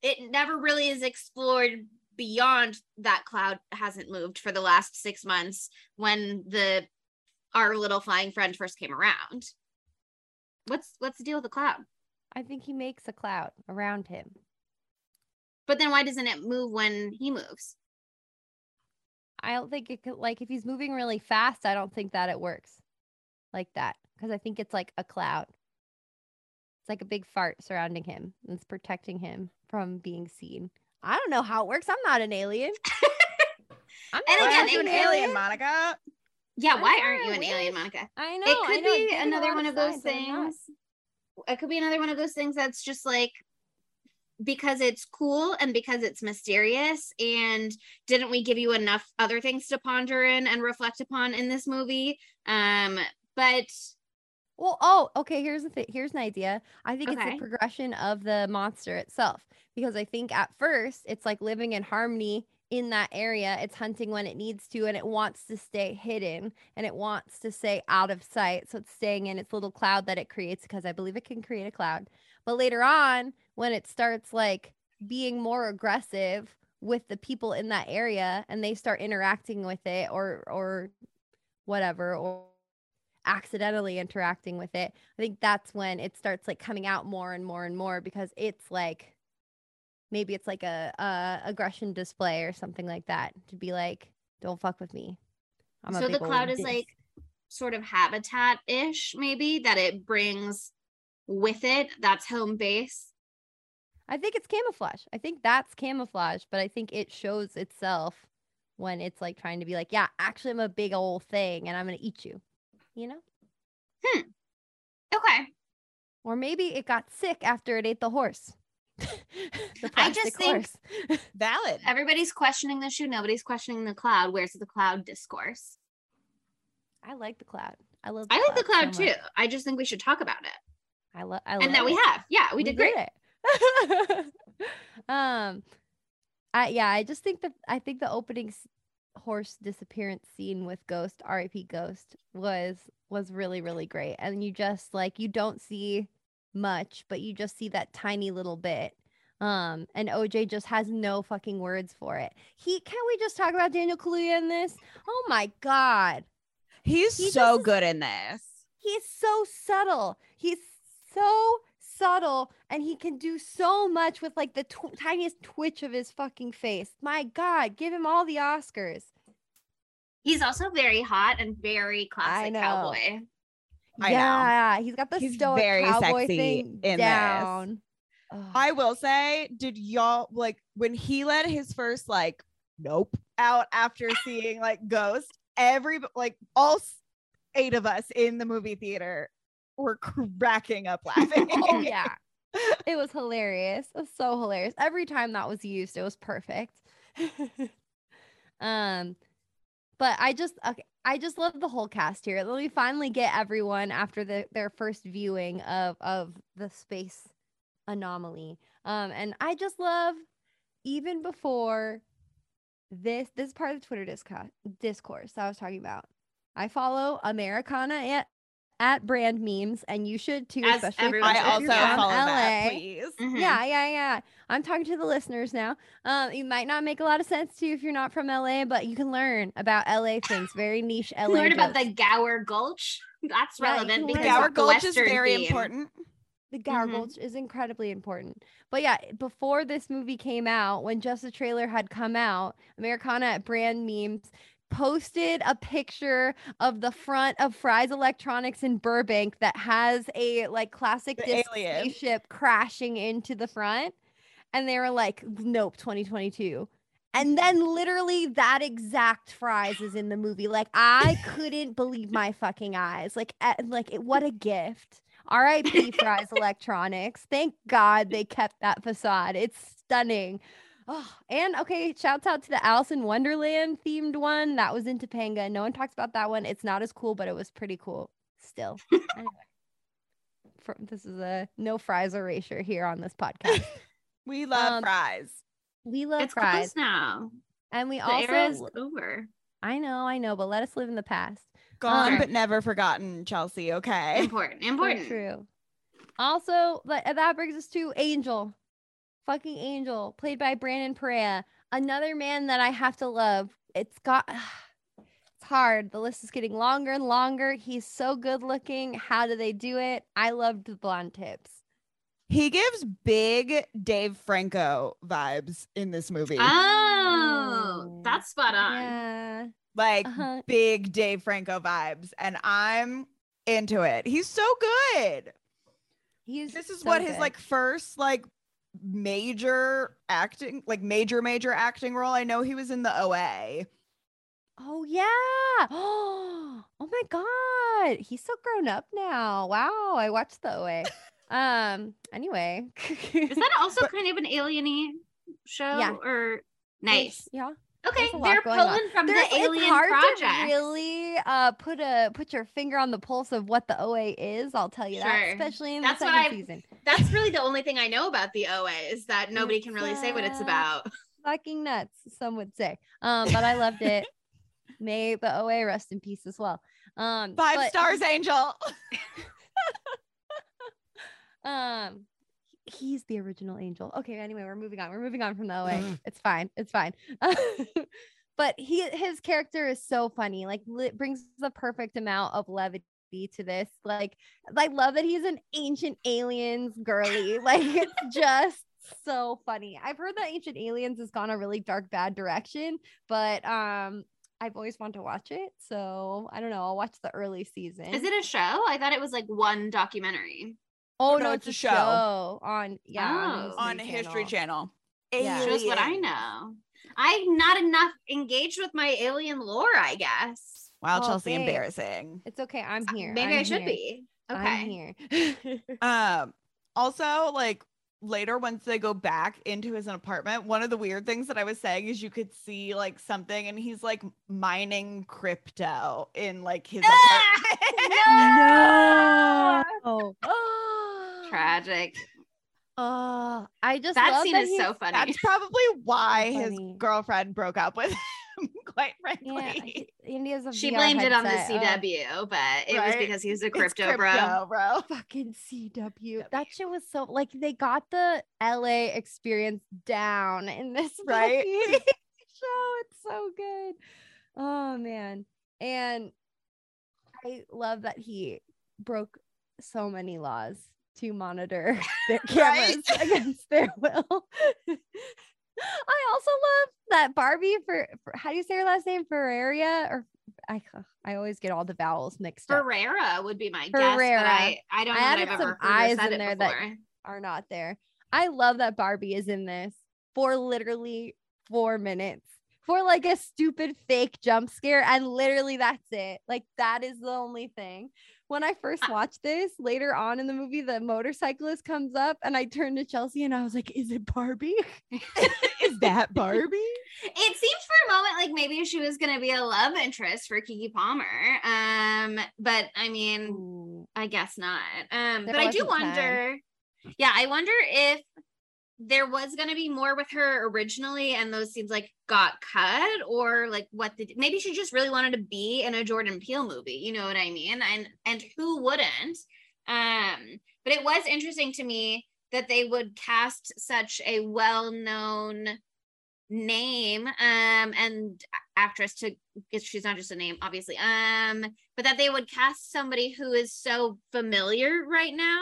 it never really is explored beyond that cloud hasn't moved for the last six months when the our little flying friend first came around what's what's the deal with the cloud I think he makes a cloud around him. but then why doesn't it move when he moves I don't think it could like if he's moving really fast, I don't think that it works like that. Because I think it's like a cloud. It's like a big fart surrounding him. and It's protecting him from being seen. I don't know how it works. I'm not an alien. I'm And not again, Aren't you it an could- alien, Monica? yeah why aren't you an alien monica I know. it could know, be it another one of those signs, but I'm not. things it could be another one of those things that's just like because it's cool and because it's mysterious and didn't we give you enough other things to ponder in and reflect upon in this movie um but Well, oh, okay. Here's the thing. Here's an idea. I think it's a progression of the monster itself because I think at first it's like living in harmony in that area. It's hunting when it needs to and it wants to stay hidden and it wants to stay out of sight. So it's staying in its little cloud that it creates because I believe it can create a cloud. But later on, when it starts like being more aggressive with the people in that area and they start interacting with it or or whatever or accidentally interacting with it i think that's when it starts like coming out more and more and more because it's like maybe it's like a, a aggression display or something like that to be like don't fuck with me. I'm so the cloud is like sort of habitat ish maybe that it brings with it that's home base? I think it's camouflage. I think that's camouflage but i think it shows itself when it's like trying to be like yeah actually i'm a big old thing and i'm gonna eat you you know Hmm. okay or maybe it got sick after it ate the horse the I just plastic think- horse Valid. everybody's questioning the shoe nobody's questioning the cloud where's the cloud discourse I like the cloud. I love. The i like the cloud so too i just think we should talk about it I love. I love. and that love we have yeah we did great it. um, I yeah. I just think that I think the opening s- horse disappearance scene with Ghost, R.I.P. Ghost, was was really really great. And you just like you don't see much, but you just see that tiny little bit. Um, and OJ just has no fucking words for it. He can't. we just talk about Daniel Kaluuya in this? Oh my god. He's He so does- good in this. He's so subtle. He's so subtle and he can do so much with like the tw- tiniest twitch of his fucking face. My god, give him all the Oscars. he's also very hot and very classic know. cowboy I know. yeah, he's got the He's stoic very cowboy sexy thing in this. down. Ugh. I will say, did y'all like when he let his first like nope out after seeing like Ghost? Every like all eight of us in the movie theater were cracking up laughing. oh yeah, it was hilarious. It was so hilarious. Every time that was used, it was perfect. um, but I just okay, I just love the whole cast here. Let me finally get everyone after the their first viewing of of the space anomaly. Um, and I just love even before this this is part of the Twitter discourse discourse I was talking about. I follow Americana at at brand memes, and you should too. As especially if everyone you're I should. also Yeah. from follow that, LA. please. Mhm. Yeah, yeah, yeah. I'm talking to the listeners now. Um, it might not make a lot of sense to you if you're not from LA, but you can learn about LA things, very niche LA. You learned about the. Gower Gulch. That's Yeah, relevant can because Gower the Gulch is very theme. important. the Gower Mhm. Gulch is incredibly important. But yeah, before this movie came out, when just the trailer had come out, Americana at Brand Memes posted a picture of the front of Fry's Electronics in Burbank that has a like classic disc spaceship crashing into the front. And they were like, nope, 2022. And then literally that exact Fry's is in the movie. Like I couldn't believe my fucking eyes. Like, eh, like it, what a gift. R.I.P. Fries Electronics. Thank God they kept that facade. It's stunning. Oh, and okay, shouts out to the Alice in Wonderland themed one that was in Topanga. No one talks about that one. It's not as cool, but it was pretty cool still. anyway, for, this is a no Fry's erasure here on this podcast. We love Um, Fry's. We love It's Fry's, close now. and we The era is also. over. I know, I know, but let us live in the past. Gone um, but never forgotten, Chelsea. Okay. Important. So Important. true. Also, like, that brings us to Angel, fucking Angel, played by Brandon Perea, another man that I have to love. It's got, it's hard. The list is getting longer and longer. He's so good looking. How do they do it? I loved the blonde tips. He gives big Dave Franco vibes in this movie. Oh, that's spot on. Yeah. like Uh-huh. big Dave Franco vibes. And I'm into it. He's so good. He's This is so what his like first like major acting, like major, major acting role. I know he was in the OA. Oh yeah. Oh my god. He's so grown up now. Wow. I watched the OA. um anyway. Is that also kind of an alieny show? Yeah. Or nice. Yeah. Okay, there's a lot they're going on. pulling from There's- the it's alien hard project. to really uh put a put your finger on the pulse of what the OA is. I'll tell you that, especially in That's the second I- season. That's really the only thing I know about the OA is that nobody can really say what it's uh, about. Fucking nuts, some would say. Um, but I loved it. May the OA rest in peace as well. Um, Five but- stars, Angel. Um, he's the original angel. Okay, anyway, we're moving on. We're moving on from the OA. it's fine. It's fine. but he his character is so funny. Like li- brings the perfect amount of levity to this. Like I love that he's an ancient aliens girly. Like it's just so funny. I've heard that Ancient Aliens has gone a really dark bad direction, but um I've always wanted to watch it. So I don't know. I'll watch the early season. Is it a show? I thought it was like one documentary. Oh No, no, it's it's, a a show. show, on yeah Oh. on History Channel. Yeah. Shows what I know. I'm not enough engaged with my alien lore, I guess. Wow, Oh, Chelsea, thanks. embarrassing. It's okay. I'm here. Maybe I'm I should here. be. I'm Okay. here. Um, also, like later, once they go back into his apartment, one of the weird things that I was saying is you could see like something, and he's like mining crypto in like his Ah! apartment. no. Tragic. Oh, I just That love scene that is so funny. That's probably why his girlfriend broke up with him. Quite frankly, he, and he has a She VR blamed it on the headset. Oh, CW, but it was Right? because he's a It's crypto, bro. crypto, bro. fucking CW. That shit was so like they got the LA experience down in this Right? show. It's so good. Oh man. And I love that he broke so many laws to monitor their Right? cameras against their will. I also love that Barbie for, for how do you say her last name? Ferreria or I I always get all the vowels mixed up. Ferrera would be my guess, Ferrera. but I, I don't I know that added I've some ever heard eyes in there that- before. Are not there. I love that Barbie is in this for literally four minutes for like a stupid fake jump scare, and literally that's it. Like that is the only thing. When I first watched this later on in the movie, the motorcyclist comes up, and I turned to Chelsea and I was like, "Is it Barbie? is that Barbie?" It seems for a moment like maybe she was gonna be a love interest for Keke Palmer. Um, but I mean, Ooh. I guess not. Um, There but I do time. wonder. Yeah, I wonder if there was going to be more with her originally, and those scenes like got cut, or like what the maybe she just really wanted to be in a Jordan Peele movie. You know what I mean? And and who wouldn't? Um, but it was interesting to me that they would cast such a well-known name um and actress to she's not just a name obviously um but that they would cast somebody who is so familiar right now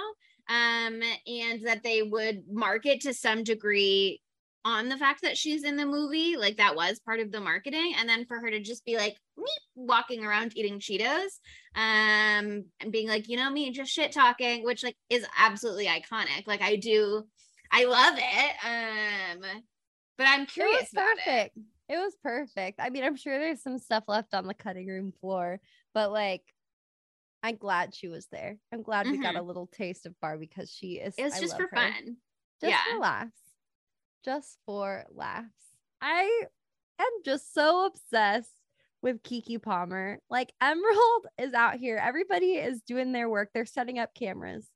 um and that they would market to some degree on the fact that she's in the movie like that was part of the marketing and then for her to just be like walking around eating cheetos um and being like you know me just shit talking which like is absolutely iconic like i do i love it um but i'm curious it was about perfect. It. was perfect. I mean, I'm sure there's some stuff left on the cutting room floor, but like, I'm glad she was there. I'm glad we got a mm-hmm. little taste of Barbie because she is. it was I just for her. fun just Yeah. for laughs. Just for laughs. I am just so obsessed with Keke Palmer. Like Emerald is out here. Everybody is doing their work. They're setting up cameras.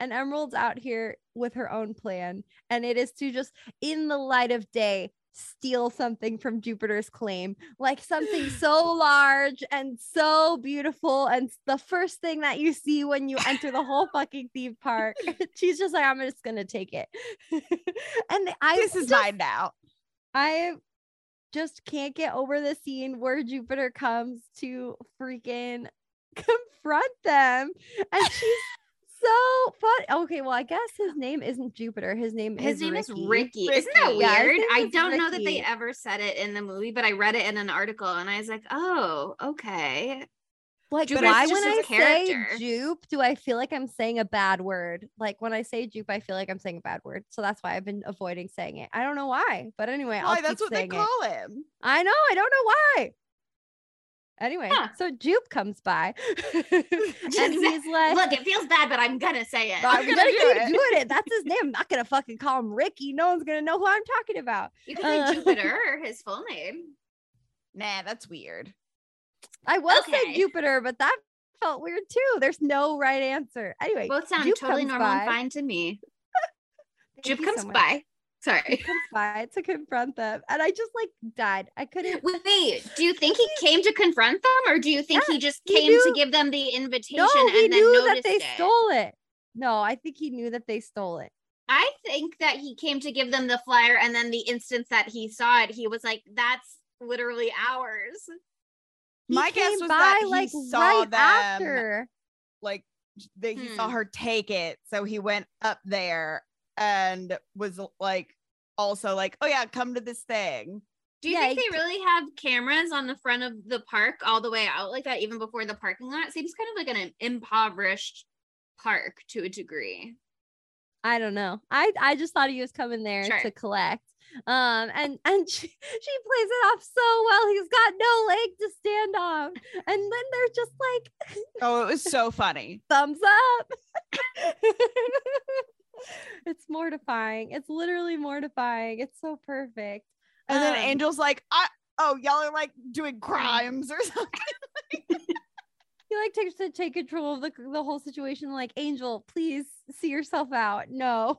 And Emerald's out here with her own plan. And it is to just in the light of day steal something from Jupiter's claim, like something so large and so beautiful. And the first thing that you see when you enter the whole fucking theme park, she's just like, I'm just gonna take it. and I this is just, mine now. I just can't get over the scene where Jupiter comes to freaking confront them. And she's so fun. Okay, well, I guess his name isn't Jupiter. His name his is name Ricky. is ricky. isn't that Ricky. weird Yeah, i don't know that they ever said it in the movie but i read it in an article and i was like oh okay Like, Jupiter's why just when I character. say Jupe, do I feel like I'm saying a bad word? Like when I say Jupe, I feel like I'm saying a bad word. So that's why I've been avoiding saying it. I don't know why, but anyway, I'll Why? keep That's what they saying it. call him. I know. I don't know why. Anyway, Huh. so Jupe comes by and he's like, look it feels bad but i'm gonna say it I'm I'm gonna gonna do keep it." doing it. That's his name. I'm not gonna fucking call him Ricky. No one's gonna know who I'm talking about. you can say Uh. jupiter his full name Nah, that's weird. I was saying Okay. Jupiter, but that felt weird too. There's no right answer. Anyway, both sound Jupe totally comes normal and fine to me Thank jupe comes so by He sorry comes by to confront them, and I just like died. I couldn't. Wait, do you think he came to confront them, or do you think Yeah, he just he came to give them the invitation No, he and then knew noticed that they it? stole it. No, I think he knew that they stole it. I think that he came to give them the flyer, and then the instance that he saw it, he was like, "That's literally ours." He My guess was by that he like saw right them after. like they, he saw Hmm. her take it so he went up there and was like also like oh yeah come to this thing Do you Yeah, think they really have cameras on the front of the park all the way out like that, even before the parking lot? Seems kind of like an impoverished park to a degree. I don't know. I I just thought he was coming there Sure. to collect. Um and and she, she plays it off so well. He's got no leg to stand on. And then they're just like oh it was so funny thumbs up. it's mortifying. It's literally mortifying. It's so perfect. and then Um, angel's like I, oh y'all are like doing crimes or something he like takes to take control of the the whole situation. Like, Angel, please see yourself out. No.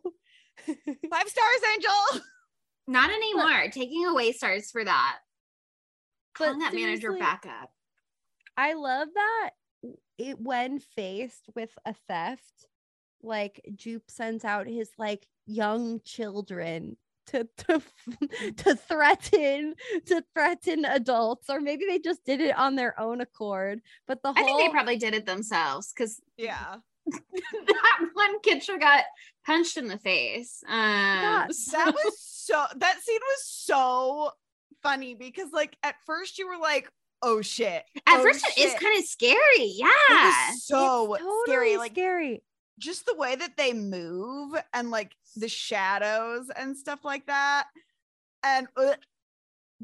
five stars angel Not anymore. Taking away stars for that. But Calling that manager back up. I love that it when faced with a theft, like Jupe sends out his like young children to to to threaten to threaten adults, or maybe they just did it on their own accord. But the I whole think they probably did it themselves because yeah that one kid sure got punched in the face. Um, Yeah. that was so that scene was so funny because like at first you were like oh shit. At oh, first, it is kind of scary. It Yeah. was so It's totally scary. Like scary. Just the way that they move and like the shadows and stuff like that. And, uh,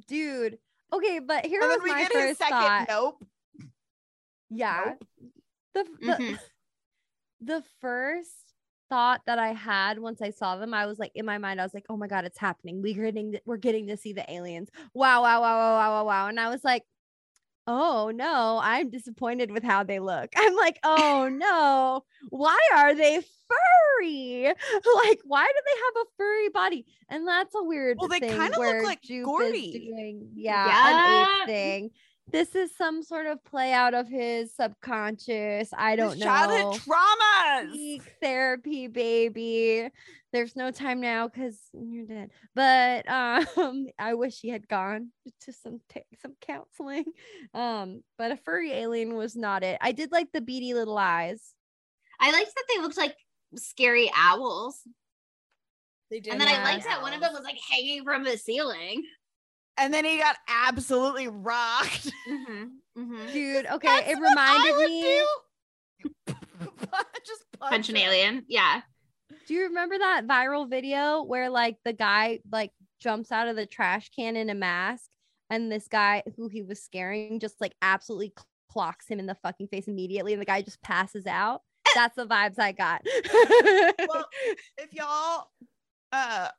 Dude. Okay, but here was my first second thought. nope. Yeah. Nope. The, the, Mhm. the first thought that I had once I saw them, I was like, in my mind, I was like, oh my God, it's happening. We're getting, we're getting to see the aliens. Wow, wow, wow, wow, wow, wow, wow. And I was like, oh no, I'm disappointed with how they look. I'm like, oh no, why are they furry? Like, why do they have a furry body? And that's a weird Well, they kinda look like Jupe is Gordy. doing, yeah, an ape thing. This is some sort of play out of his subconscious. I don't know childhood traumas. seek therapy, baby. There's no time now because you're dead. But um, I wish he had gone to some ta- some counseling. Um, but a furry alien was not it. I did like the beady little eyes. I liked that they looked like scary owls. They did And then I Yeah. liked that one of them was like hanging from the ceiling. And then he got absolutely rocked. Mm-hmm. Mm-hmm. Dude, okay, That's it what I reminded would me. do. Just punch, Punch an alien. Yeah. Do you remember that viral video where like the guy like jumps out of the trash can in a mask and this guy who he was scaring just like absolutely clocks him in the fucking face immediately and the guy just passes out? That's the vibes I got. Well, if y'all uh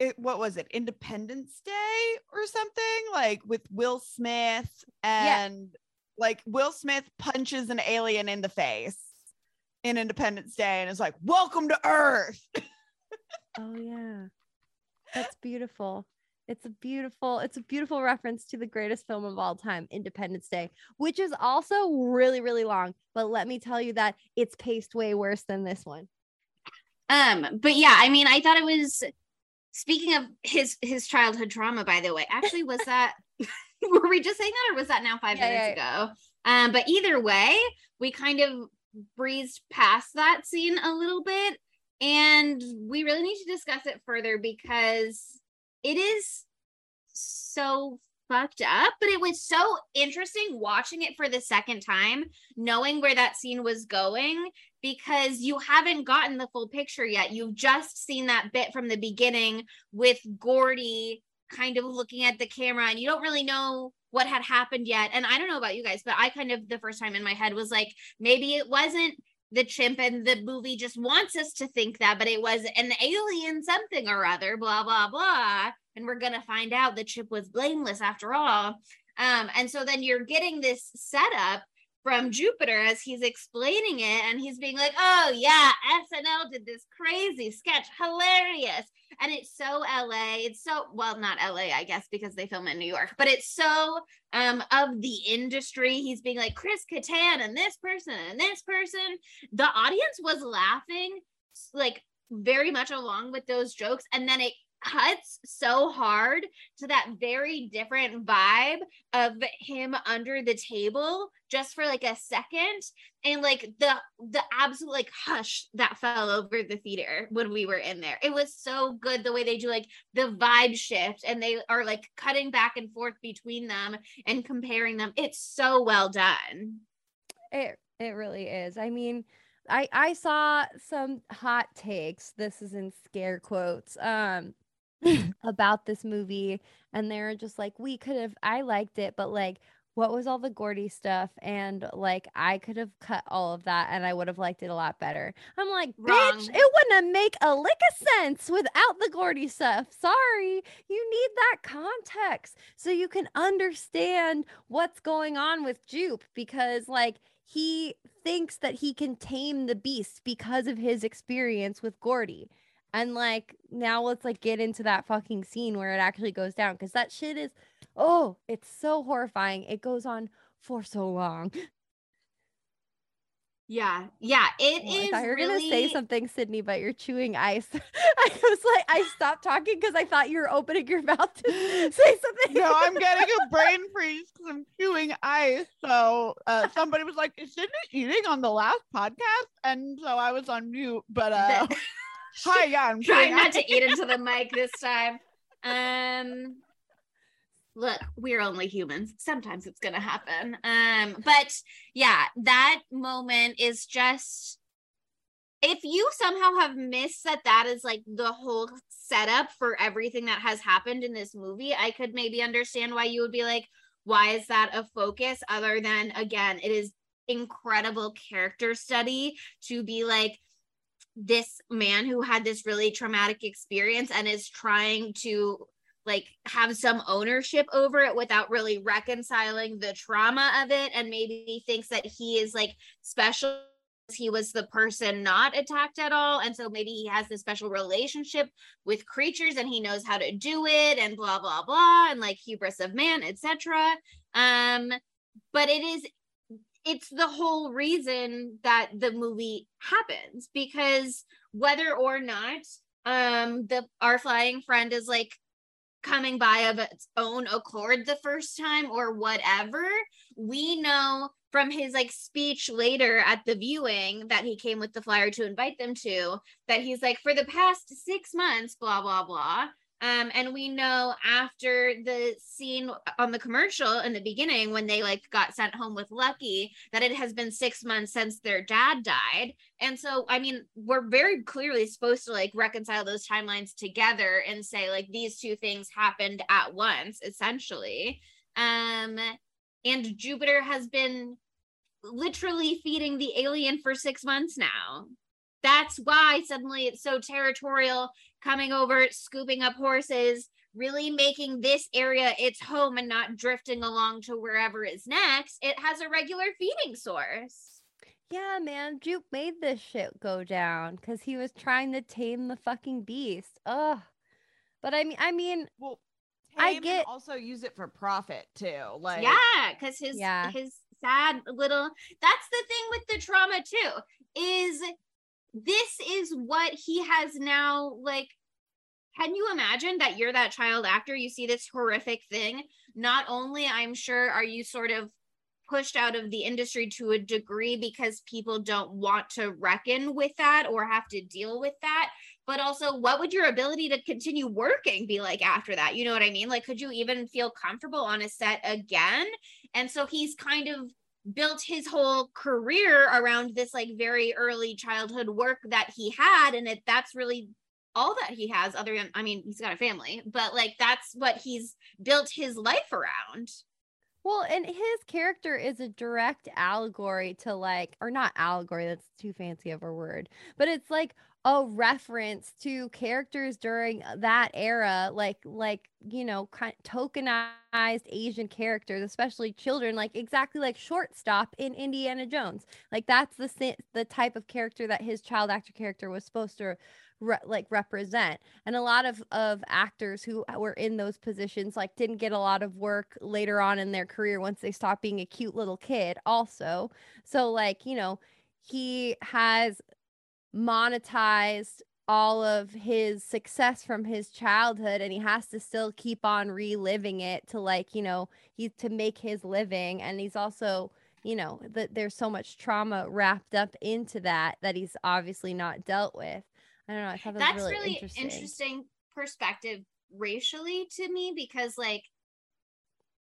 it, what was it independence day or something like with will smith Yeah. and like will smith punches an alien in the face in independence day and is like welcome to earth oh yeah. That's beautiful. It's a beautiful, it's a beautiful reference to the greatest film of all time, Independence Day, which is also really, really long. But let me tell you that it's paced way worse than this one. Um, but yeah, I mean, I thought it was speaking of his his childhood trauma, by the way. Actually, was that were we just saying that or was that now five Yeah, minutes ago? Um, but either way, we kind of breezed past that scene a little bit, and we really need to discuss it further because it is so fucked up, but it was so interesting watching it for the second time, knowing where that scene was going because you haven't gotten the full picture yet. You've just seen that bit from the beginning with Gordy kind of looking at the camera and you don't really know what had happened yet. And I don't know about you guys, but I kind of the first time in my head was like, maybe it wasn't the chimp and the movie just wants us to think that, but it was an alien something or other, blah, blah, blah. And we're going to find out the chip was blameless after all. Um, and so then you're getting this setup from Jupiter as he's explaining it, and he's being like, "Oh yeah, SNL did this crazy sketch, hilarious." And it's so LA. It's so well, not LA, I guess, because they film in New York, but it's so um of the industry. He's being like Chris Kattan and this person and this person. The audience was laughing like very much along with those jokes, and then it cuts so hard to that very different vibe of him under the table just for like a second and like the the absolute like hush that fell over the theater when we were in there it was so good the way they do like the vibe shift and they are like cutting back and forth between them and comparing them it's so well done It it really is. I mean, I I saw some hot takes. This is in scare quotes. Um about this movie and they're just like we could have I liked it but like what was all the Gordy stuff and like I could have cut all of that and I would have liked it a lot better. I'm like, Wrong. bitch, it wouldn't make a lick of sense without the Gordy stuff. Sorry. You need that context so you can understand what's going on with Jupe because like he thinks that he can tame the beast because of his experience with Gordy. And like now let's like get into that fucking scene where it actually goes down because that shit is oh, it's so horrifying. It goes on for so long. yeah yeah it Oh, I thought you were really gonna say something, Sydney, but you're chewing ice. I was like, I stopped talking because I thought you were opening your mouth to say something. no i'm getting a brain freeze because i'm chewing ice so uh, somebody was like is Sydney eating on the last podcast and so i was on mute but uh hi yeah i'm trying not to eat into the mic this time um look, we're only humans. Sometimes it's gonna happen. Um, but yeah, that moment is just if you somehow have missed that that is like the whole setup for everything that has happened in this movie, I could maybe understand why you would be like, why is that a focus other than again, it is incredible character study to be like this man who had this really traumatic experience and is trying to like have some ownership over it without really reconciling the trauma of it and maybe thinks that he is like special he was the person not attacked at all. And so maybe he has this special relationship with creatures and he knows how to do it and blah blah blah and like hubris of man etc um but it is it's the whole reason that the movie happens because whether or not um the our flying friend is like coming by of its own accord the first time or whatever we know from his like speech later at the viewing that he came with the flyer to invite them to that he's like for the past 6 months blah blah blah um, and we know after the scene on the commercial in the beginning when they like got sent home with Lucky that it has been six months since their dad died. And so, I mean, we're very clearly supposed to like reconcile those timelines together and say like these two things happened at once, essentially. Um, and Jupiter has been literally feeding the alien for six months now. That's why suddenly it's so territorial coming over, scooping up horses, really making this area its home and not drifting along to wherever is next. It has a regular feeding source. Yeah, man, Jupe made this shit go down because he was trying to tame the fucking beast. Ugh. But I mean, I mean, Well, I tame and get- also use it for profit too. Like yeah, because his Yeah. his sad little that's the thing with the trauma too, is this is what he has now like can you imagine that you're that child actor you see this horrific thing? Not only i'm sure are you sort of pushed out of the industry to a degree because people don't want to reckon with that or have to deal with that but also what would your ability to continue working be like after that? You know what i mean? Like could you even feel comfortable on a set again? And so he's kind of built his whole career around this like very early childhood work that he had and it that's really all that he has other than i mean he's got a family but like that's what he's built his life around. Well, and his character is a direct allegory to like, or not allegory, that's too fancy of a word, but it's like a reference to characters during uh, that era, like, like, you know, kind of tokenized Asian characters, especially children, like exactly like Shortstop in Indiana Jones. Like, that's the, the type of character that his child actor character was supposed to re- like represent and a lot of of actors who uh, were in those positions like didn't get a lot of work later on in their career once they stopped being a cute little kid also so like you know he has monetized all of his success from his childhood and he has to still keep on reliving it to like you know he to make his living and he's also you know that there's so much trauma wrapped up into that that he's obviously not dealt with I don't know. I thought that that's really, really interesting. interesting perspective racially to me because like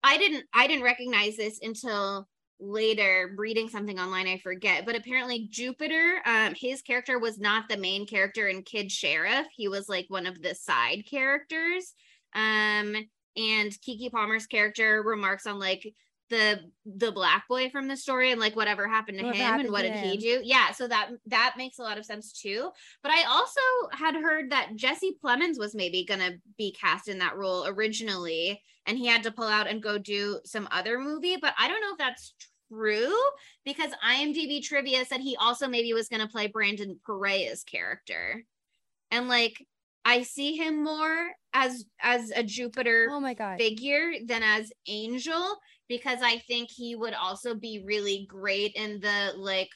i didn't i didn't recognize this until later reading something online i forget but apparently jupiter um his character was not the main character in kid sheriff. He was like one of the side characters. Um and keke palmer's character remarks on like the the black boy from the story and like whatever happened to What him happened and what did he do. yeah so that that makes a lot of sense too. But I also had heard that Jesse Plemons was maybe to be cast in that role originally, and he had to pull out and go do some other movie. But I don't know if that's true because IMDb trivia said he also maybe was going to play Brandon Perea's character. And like, I see him more as as a Jupiter oh my god. figure than as Angel because I think he would also be really great in the like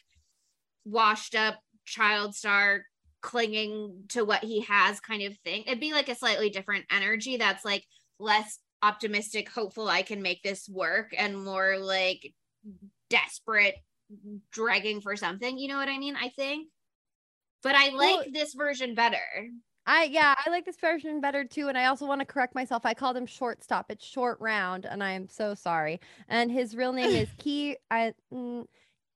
washed up child star clinging to what he has kind of thing. It'd be like a slightly different energy that's like less optimistic, hopeful I can make this work and more like desperate dragging for something. You know what I mean? I think. But I like Well- this version better. I yeah, I like this version better too. And I also want to correct myself. I called him shortstop. It's short round, and I am so sorry. And his real name is Key. I mm,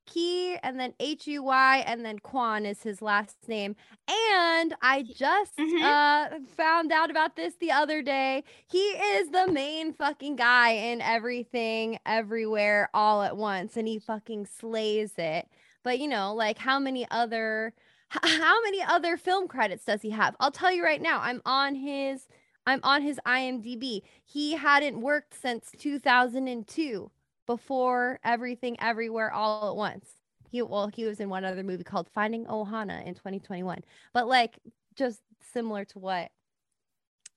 Key, and then H U Y, and then Quan is his last name. And I just Mhm. uh found out about this the other day. He is the main fucking guy in everything, everywhere, all at once, and he fucking slays it. But you know, like how many other how many other film credits does he have? I'll tell you right now. I'm on his I'm on his IMDb. He hadn't worked since 2002 before everything everywhere all at once. He well, he was in one other movie called Finding Ohana in 2021. But like just similar to what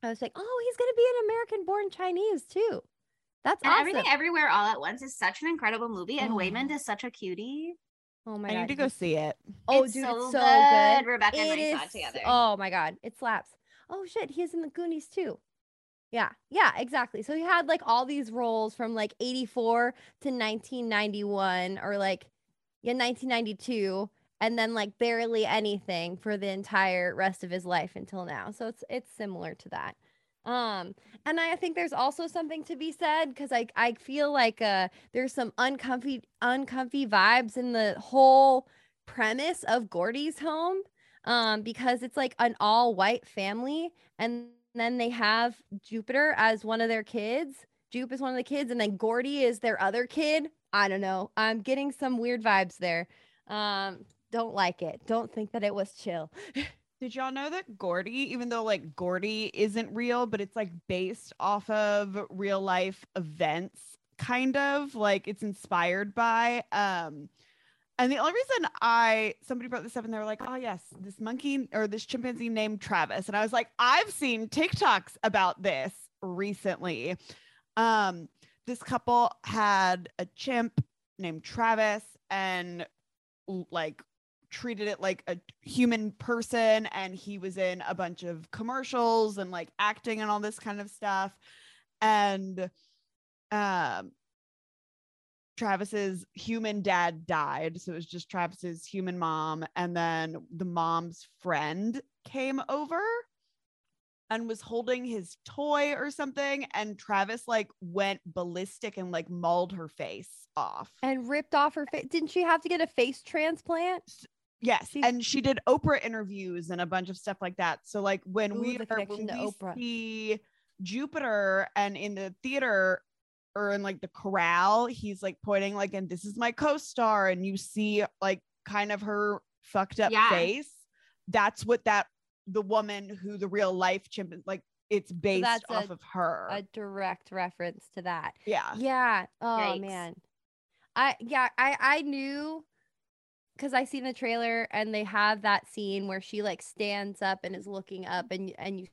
I was like, oh, he's gonna be an American born Chinese too. That's And awesome. everything everywhere all at once is such an incredible movie, and Oh. Waymond is such a cutie. oh my I god. need to go see it. Oh, It's dude, so it's so good. good. Rebecca and It I saw it is- together. Oh my god, it slaps. Oh shit, he's in the Goonies too. Yeah, yeah, exactly. So he had like all these roles from like 84 to 1991 or like yeah, 1992 and then like barely anything for the entire rest of his life until now. So it's it's similar to that. Um and I think there's also something to be said cuz I I feel like uh there's some uncomfy uncomfy vibes in the whole premise of Gordy's home um because it's like an all white family and then they have Jupiter as one of their kids. Jupe is one of the kids and then Gordy is their other kid. I don't know. I'm getting some weird vibes there. Um don't like it. Don't think that it was chill. Did y'all know that Gordy, even though like Gordy isn't real, but it's like based off of real life events, kind of like it's inspired by. Um, and the only reason I somebody brought this up and they were like, oh yes, this monkey or this chimpanzee named Travis. And I was like, I've seen TikToks about this recently. Um, this couple had a chimp named Travis and like treated it like a human person and he was in a bunch of commercials and like acting and all this kind of stuff and um Travis's human dad died so it was just Travis's human mom and then the mom's friend came over and was holding his toy or something and Travis like went ballistic and like mauled her face off And ripped off her face. Didn't she have to get a face transplant? Yes, and she did Oprah interviews and a bunch of stuff like that. So like when Ooh, we the are when to we Oprah. see Jupiter and in the theater or in like the corral, he's like pointing like, and this is my co-star, and you see like kind of her fucked up Yeah. face. That's what that the woman who the real life chimp like it's based that's a- off of her. A direct reference to that. yeah. Yeah. Oh Yikes. man. I yeah, I I knew because I seen the trailer and they have that scene where she like stands up and is looking up and and you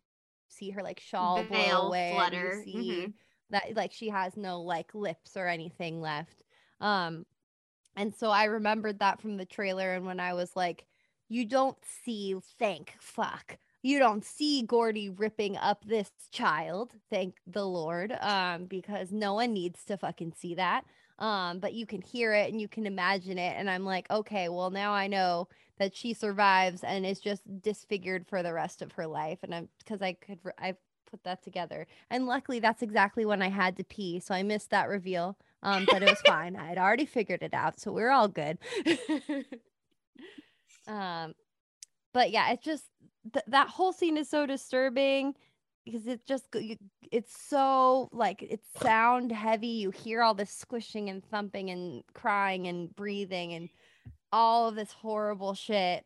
see her like shawl blow Veil away and flutter. you see Mhm. That like she has no like lips or anything left. Um and so I remembered that from the trailer and when I was like you don't see thank fuck. You don't see Gordy ripping up this child thank the lord um because no one needs to fucking see that. Um but you can hear it and you can imagine it and I'm like okay well now I know that she survives and is just disfigured for the rest of her life. And I'm because I could I put that together. And luckily that's exactly when I had to pee so I missed that reveal um but it was fine. I had already figured it out so we're all good. Um but yeah it's just th- that whole scene is so disturbing because it just it's so like it's sound heavy. You hear all this squishing and thumping and crying and breathing and all of this horrible shit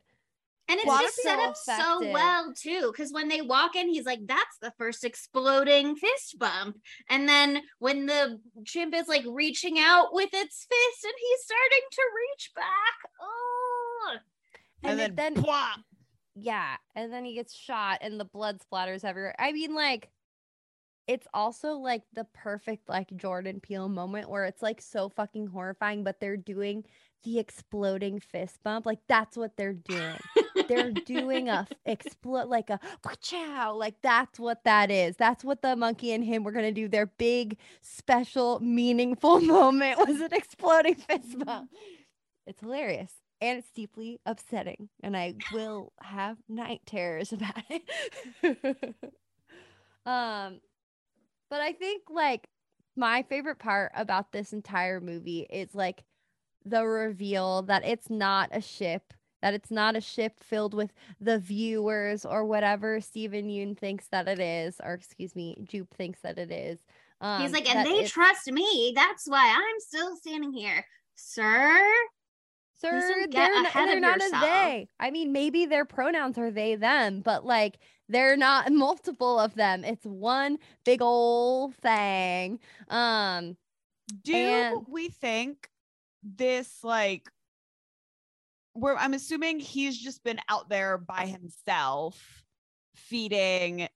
And it's just set people up so well too, because when they walk in, he's like, "That's the first exploding fist bump," and then when the chimp is like reaching out with its fist, and he's starting to reach back. Oh, And, it then, then plop. yeah and then he gets shot and the blood splatters everywhere i mean like it's also like the perfect like jordan peele moment where it's like so fucking horrifying but they're doing the exploding fist bump like that's what they're doing. They're doing a explode like a chow like that's what that is. That's what the monkey and him were gonna do. Their big special meaningful moment was an exploding fist bump. It's hilarious and it's deeply upsetting, and I will have night terrors about it. um, but I think like my favorite part about this entire movie is like the reveal that it's not a ship, that it's not a ship filled with the viewers or whatever Steven Yeun thinks that it is, or excuse me, Jupe thinks that it is. Um, He's like, and they trust me. That's why I'm still standing here, sir. Sir, they're, n- ahead they're not yourself. a they. I mean, maybe their pronouns are they, them, but like they're not multiple of them. It's one big old thing. Um, Do And- we think this like where I'm assuming he's just been out there by himself feeding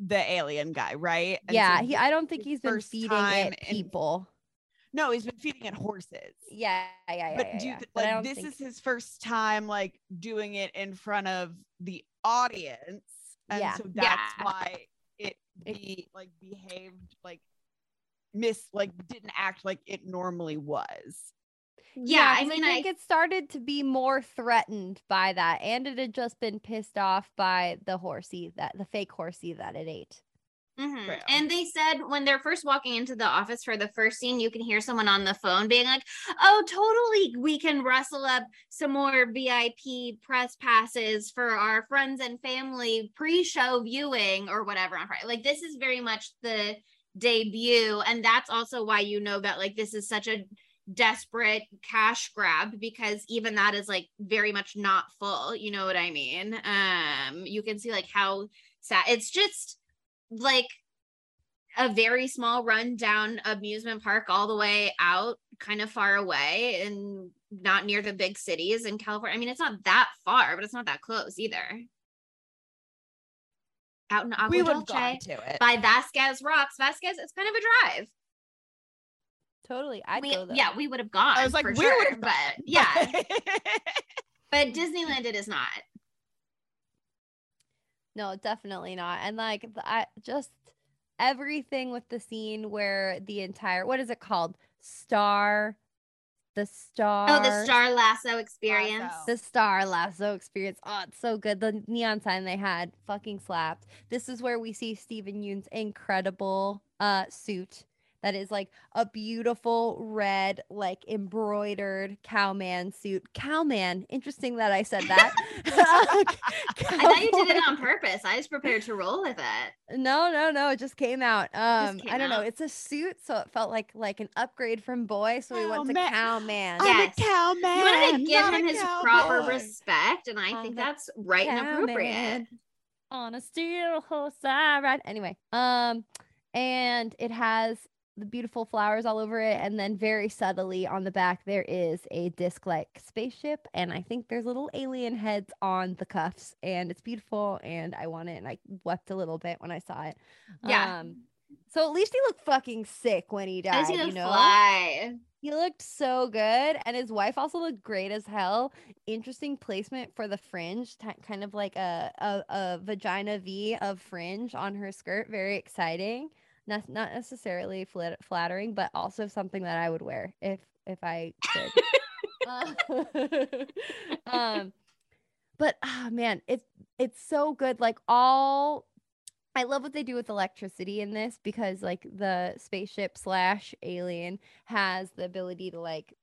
the alien guy, right? And so yeah, he, I don't think he's been feeding it in- people. No, he's been feeding it horses. Yeah, yeah, yeah. but yeah, do you yeah. But like this think- is his first time like doing it in front of the audience and Yeah. so that's Yeah. why it be like behaved like miss like didn't act like it normally was Yeah, I 'cause mean, I I, think it started to be more threatened by that, and it had just been pissed off by the horsey that the fake horsey that it ate. Mhm. And they said when they're first walking into the office for the first scene, you can hear someone on the phone being like, "Oh, totally, we can rustle up some more VIP press passes for our friends and family pre-show viewing or whatever on Friday." Like this is very much the debut, and that's also why you know that like this is such a desperate cash grab because even that is like very much not full. You know what I mean? Um, you can see like how sad it's just like a very small rundown amusement park all the way out kind of far away and not near the big cities in California. I mean, it's not that far, but it's not that close either. Out in Agua we would have Dulce gone to it by Vasquez Rocks. Vasquez, it's kind of a drive. Totally, I'd We, yeah, we would have gone. i was like for we sure, would have but yeah, but Disneyland it is not. No, definitely not. And like I just everything with the scene where the entire what is it called? Star the star Oh, the Star Lasso experience. Lasso. the star lasso experience. Oh, it's so good. The neon sign they had fucking slapped. This is where we see Steven Yeun's incredible uh suit that is like a beautiful red, like embroidered cowman suit. Cowman. Interesting that I said that. I thought you did it on purpose. I was prepared to roll with it. No, no, no. It just came out. Um, came I don't know. It's a suit, so it felt like like an upgrade from boy. So we went to Cowman. cowman. Yes. I'm a cowman You wanted to give not him his proper respect, and I I'm think that's right and appropriate. Cowman on a steel horse I ride. Anyway, um, and it has the beautiful flowers all over it, and then very subtly on the back there is a disc-like spaceship, and I think there's little alien heads on the cuffs, and it's beautiful, and I want it, and I wept a little bit when I saw it. Yeah. Um, so at least he looked fucking sick when he died, gonna you know. fly. He looked so good, and his wife also looked great as hell. Interesting placement for the fringe, ti- kind of like a, a a vagina V of fringe on her skirt. Very exciting. Not not necessarily flat- flattering, but also something that I would wear if if I could. Uh, um, but ah man, it's it's so good. Like all I love what they do with electricity in this because like the spaceship slash alien has the ability to like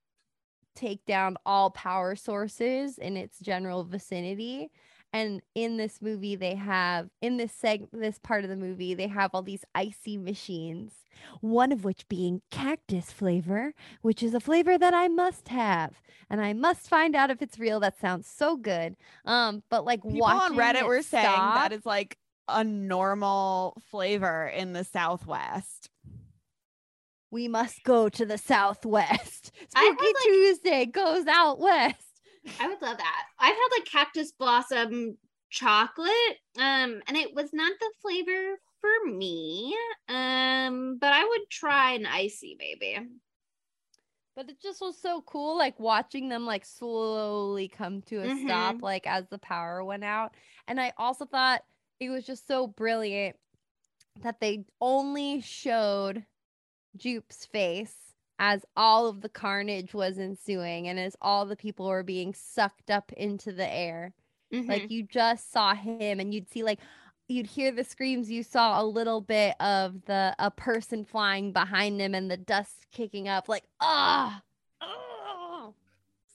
take down all power sources in its general vicinity. And in this movie, they have in this seg this part of the movie, they have all these icy machines. One of which being cactus flavor, which is a flavor that I must have, and I must find out if it's real. That sounds so good. Um, but like people on watching reddit it were saying stop- that is like a normal flavor in the southwest we must go to the southwest. Spooky like- Tuesday goes out west. I would love that. I've had like cactus blossom chocolate, um, and it was not the flavor for me. Um, but I would try an icy maybe. But it just was so cool, like watching them like slowly come to a stop, Mhm. like as the power went out. And I also thought it was just so brilliant that they only showed Jupe's face as all of the carnage was ensuing and as all the people were being sucked up into the air. Mhm. Like you just saw him and you'd see like you'd hear the screams, you saw a little bit of the a person flying behind him and the dust kicking up like ah oh,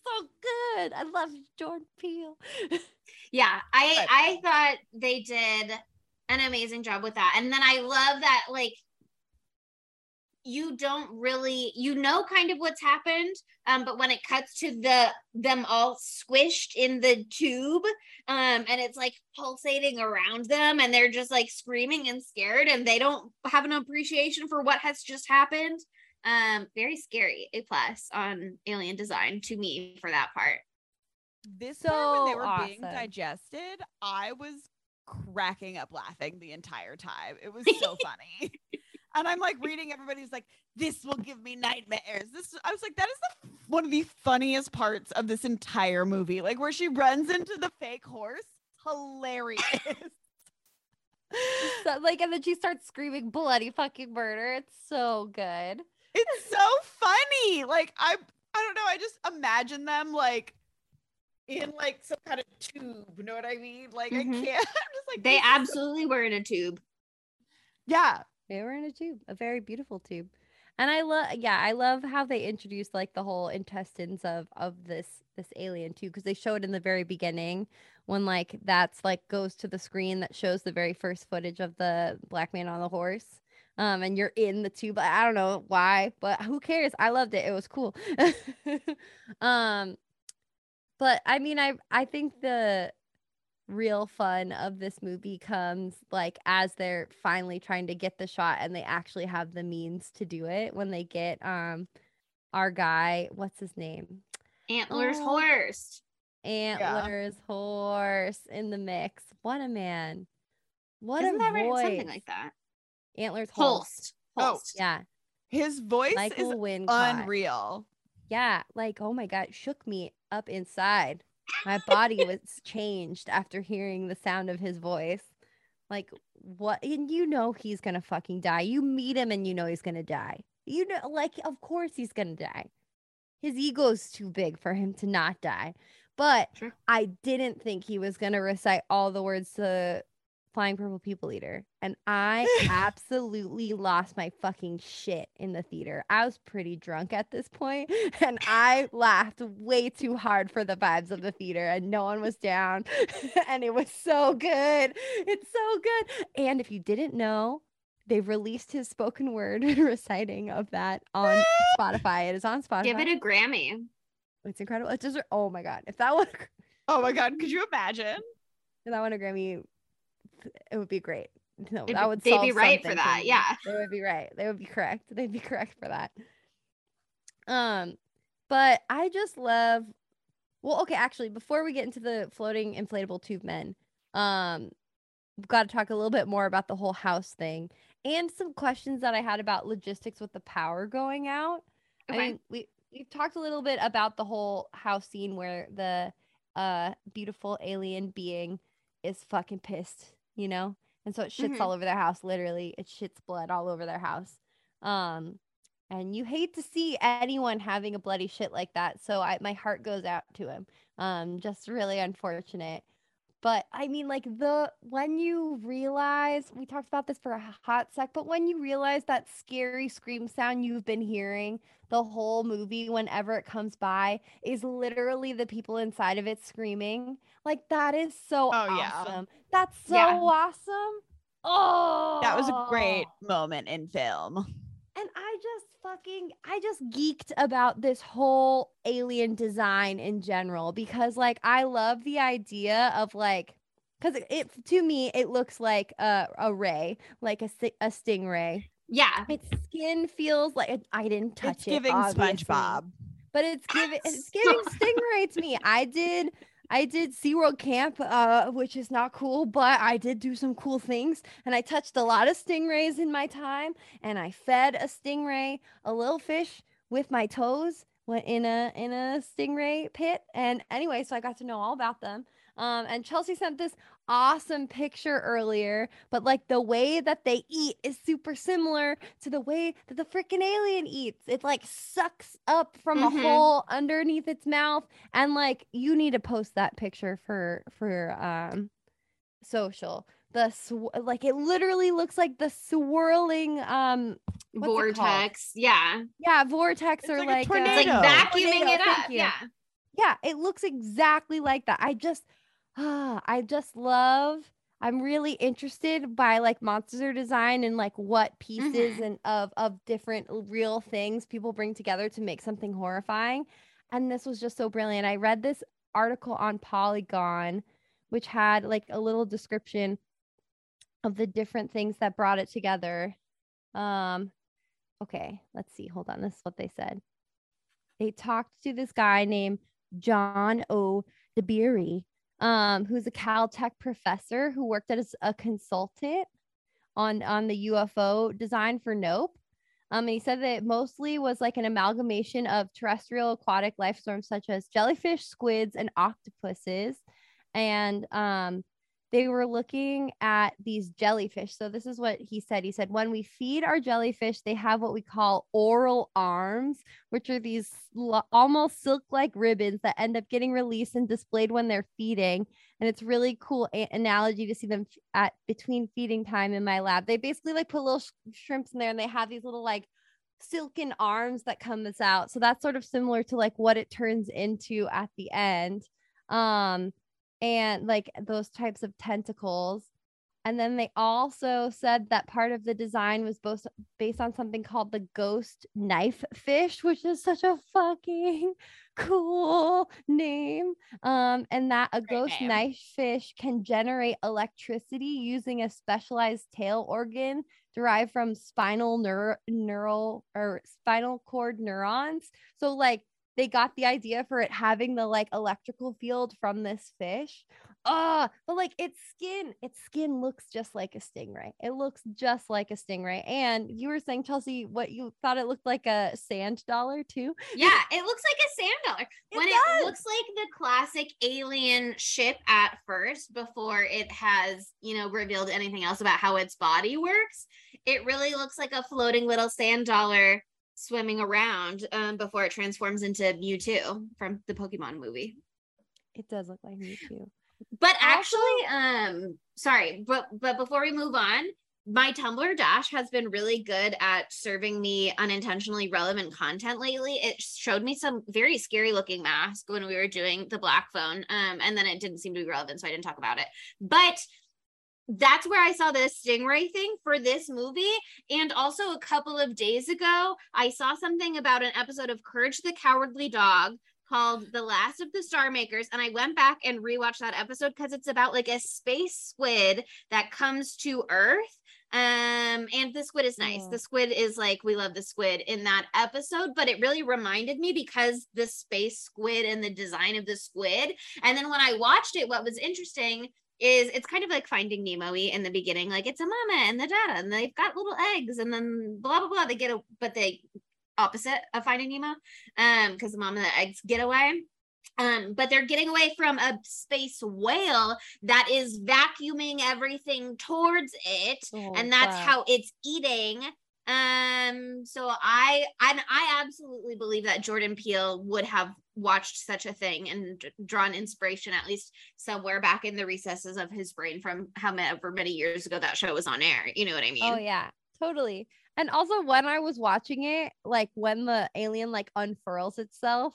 so good. I love Jordan Peele. Yeah, I But- I thought they did an amazing job with that. And then I love that like you don't really you know kind of what's happened um but when it cuts to the them all squished in the tube um and it's like pulsating around them and they're just like screaming and scared and they don't have an appreciation for what has just happened um very scary a plus on alien design to me for that part This part when they So were being digested, I was cracking up laughing the entire time. It was so funny. And I'm like reading everybody's like, this will give me nightmares. This I was like, that is the one of the funniest parts of this entire movie. Like where she runs into the fake horse. Hilarious. So, like and then she starts screaming bloody fucking murder. It's so good. it's so funny. Like I I don't know. I just imagine them like in like some kind of tube. You know what I mean? Like Mhm. I can't. I'm just like they this is so- absolutely were in a tube yeah. They were in a tube, a very beautiful tube. And I love yeah, I love how they introduced like the whole intestines of of this this alien too because they show it in the very beginning when like that's like goes to the screen that shows the very first footage of the black man on the horse. Um and you're in the tube. I don't know why, but who cares? I loved it. It was cool. um but I mean I I think the real fun of this movie comes like as they're finally trying to get the shot and they actually have the means to do it when they get um our guy what's his name antlers Oh. horse antlers horse in the mix what a man what Isn't a that right? Something like that. antlers Holst. Holst. Oh, yeah His voice michael is Wincott. unreal. yeah like oh my god shook me up inside my body was changed after hearing the sound of his voice. Like what and you know he's gonna fucking die. You meet him and you know he's gonna die. You know like of course he's gonna die. His ego's too big for him to not die. But Sure. i didn't think he was gonna recite all the words to flying purple people eater and i absolutely lost my fucking shit in the theater. I was pretty drunk at this point and i laughed way too hard for the vibes of the theater and no one was down and it was so good. It's so good. And if you didn't know they've released his spoken word reciting of that on spotify. It is on spotify Give it a Grammy. it's incredible. It's just oh my god. If that one Oh my god, could you imagine? if that won a grammy it would be great no It'd that would they'd be right for that, me. yeah. they would be right they would be correct they'd be correct for that um but i just love well okay actually before we get into the floating inflatable tube men um we've got to talk a little bit more about the whole house thing and some questions that i had about logistics with the power going out Okay. I mean, we we've talked a little bit about the whole house scene where the uh beautiful alien being is fucking pissed, you know, and so it shits Mhm. all over their house. Literally, it shits blood all over their house. Um, and you hate to see anyone having a bloody shit like that. So I my heart goes out to him. Um, just really unfortunate. But I mean, like the when you realize we talked about this for a hot sec, but when you realize that scary scream sound you've been hearing the whole movie, whenever it comes by, is literally the people inside of it screaming. Like that is so Oh, yeah. awesome. That's so Yeah. awesome. Oh, That was a great moment in film. And I just fucking I just geeked about this whole alien design in general because like I love the idea of like cuz it, it to me it looks like a a ray, like a a stingray. Yeah. Its skin feels like it, I didn't touch It's it. giving obviously, SpongeBob. But it's giving it's giving stingray to me. I did I did SeaWorld camp, uh, which is not cool, but I did do some cool things. And I touched a lot of stingrays in my time. And I fed a stingray, a little fish, with my toes went in a in a stingray pit. And anyway, so I got to know all about them. Um, and Chelsea sent this awesome picture earlier, but like the way that they eat is super similar to the way that the freaking alien eats. It like sucks up from Mhm. a hole underneath its mouth, and like you need to post that picture for for um social. The sw- like it literally looks like the swirling um What's it called? Vortex. Yeah. yeah vortex It's or like like, It's tornado. like vacuuming Tornado, it up. Yeah. yeah it looks exactly like that i just ah, i just love i'm really interested by like monster design and like what pieces and of of different real things people bring together to make something horrifying. And this was just so brilliant. I read this article on polygon which had like a little description of the different things that brought it together. Um okay let's see. Hold on. This is what they said. They talked to this guy named John O. Dabiri, um, who's a Caltech professor who worked as a consultant on on the UFO design for Nope. Um, and he said that it mostly was like an amalgamation of terrestrial aquatic life forms such as jellyfish, squids, and octopuses. And um, they were looking at these jellyfish. So this is what he said. He said, when we feed our jellyfish, they have what we call oral arms, which are these almost silk-like ribbons that end up getting released and displayed when they're feeding. And it's really cool analogy to see them at between feeding time in my lab. They basically like put little sh- shrimps in there, and they have these little like silken arms that comes out. So that's sort of similar to like what it turns into at the end. Um, and like those types of tentacles. And then they also said that part of the design was both based on something called the ghost knife fish, which is such a fucking cool name. Um, and that a Great ghost name. knife fish can generate electricity using a specialized tail organ derived from spinal neur- neural or spinal cord neurons. So like they got the idea for it having the like electrical field from this fish. Ah, but like its skin, its skin looks just like a stingray. It looks just like a stingray. And you were saying, Chelsea, what you thought it looked like a sand dollar too? Yeah, it looks like a sand dollar. It when does. it looks like the classic alien ship at first before it has, you know, revealed anything else about how its body works, it really looks like a floating little sand dollar swimming around um, before it transforms into Mewtwo from the Pokemon movie. It does look like me too. But actually, um, sorry, but but before we move on, my Tumblr dash has been really good at serving me unintentionally relevant content lately. It showed me some very scary looking mask when we were doing the black phone. Um, and then it didn't seem to be relevant, so I didn't talk about it. But that's where I saw the stingray thing for this movie. And also a couple of days ago, I saw something about an episode of Courage the Cowardly Dog called The Last of the Star Makers. And I went back and rewatched that episode because it's about like a space squid that comes to Earth. Um, and the squid is nice. Oh. The squid is like, we love the squid in that episode, but it really reminded me because the space squid and the design of the squid. And then when I watched it, what was interesting is it's kind of like finding Nemo in the beginning. Like it's a mama and the dada, and they've got little eggs, and then blah blah blah. They get a but they opposite of finding Nemo, um, because the mom and the eggs get away. Um, but they're getting away from a space whale that is vacuuming everything towards it, Oh, and that's fuck. how it's eating. Um, so I and I absolutely believe that Jordan Peele would have watched such a thing and drawn inspiration at least somewhere back in the recesses of his brain from however many years ago that show was on air. You know what I mean? Oh yeah, totally. And also when I was watching it, like when the alien like unfurls itself,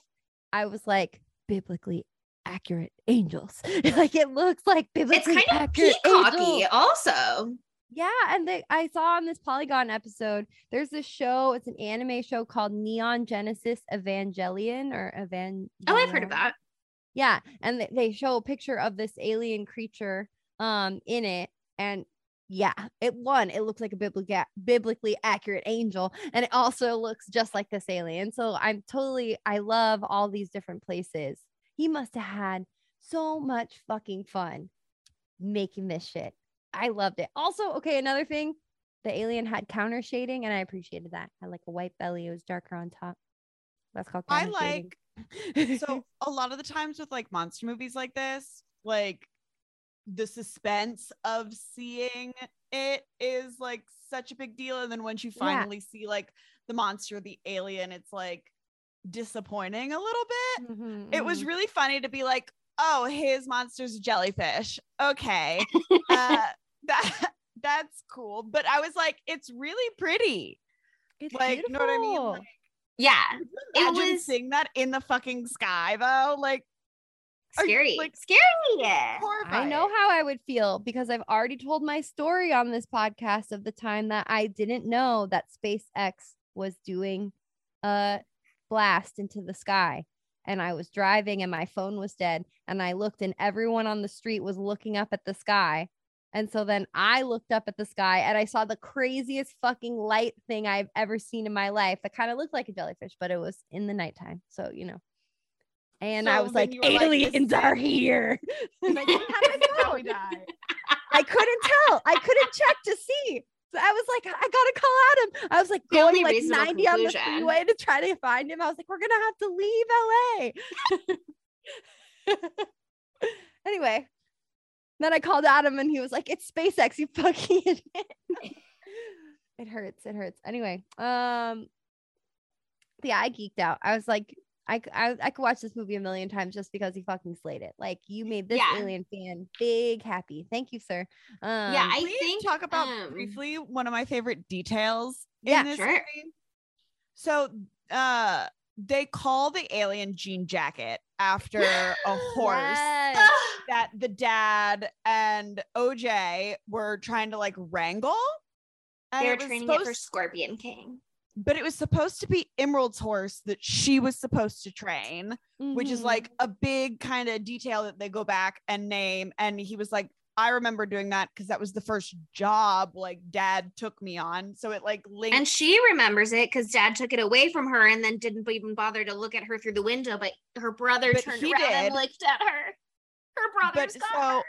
I was like biblically accurate angels. like it looks like biblically accurate. It's kind of peacocky, angels. also. Yeah, and they, I saw on this Polygon episode, there's this show. It's an anime show called Neon Genesis Evangelion or Evan. Oh, I've heard of that. Yeah, and they, show a picture of this alien creature um in it, and yeah, it one it looks like a biblically biblically accurate angel, and it also looks just like this alien. So I'm totally I love all these different places. He must have had so much fucking fun making this shit. I loved it. Also, okay, another thing, the alien had counter shading, and I appreciated that. Had like a white belly, it was darker on top. That's called I like so a lot of the times with like monster movies like this, like the suspense of seeing it is like such a big deal and then once you Yeah. finally see like the monster the alien it's like disappointing a little bit Mhm, it was mhm. really funny to be like oh his monster's jellyfish okay uh that that's cool but i was like it's really pretty It's like you know what i mean beautiful. like, Yeah. It imagine was seeing that in the fucking sky though like Are you, scary. like- scary. I know how I would feel because I've already told my story on this podcast of the time that I didn't know that SpaceX was doing a blast into the sky. And I was driving and my phone was dead. And I looked and everyone on the street was looking up at the sky. And so then I looked up at the sky and I saw the craziest fucking light thing I've ever seen in my life that kind of looked like a jellyfish, but it was in the nighttime. So, you know. And I was like, were like, aliens are here. I didn't have my This is how phone. we die. I couldn't tell. I couldn't check to see. So I was like, I gotta call Adam. I was like The going like reasonable 90 on the freeway to try to find him. I was like, we're gonna have to leave LA. anyway, then I called Adam and he was like, It's SpaceX, you fucking idiot. it hurts. It hurts. Anyway, um, yeah, I geeked out. I was like, I, c- I, I could watch this movie a million times just because he fucking slayed it. Like you made this Yeah. alien fan big happy. Thank you, sir. Um, yeah, I think talk about um, briefly one of my favorite details Yeah, in this sure. movie. So uh they call the alien jean jacket after a horse Yes. that the dad and OJ were trying to like wrangle. And They were training it for Scorpion King. But it was supposed to be Emerald's horse that she was supposed to train, which is Mhm. like a big kind of detail that they go back and name. And he was like, I remember doing that because that was the first job like dad took me on. So it like linked. And she remembers it because dad took it away from her and then didn't even bother to look at her through the window. But her brother But turned around and looked at her. Her got so her.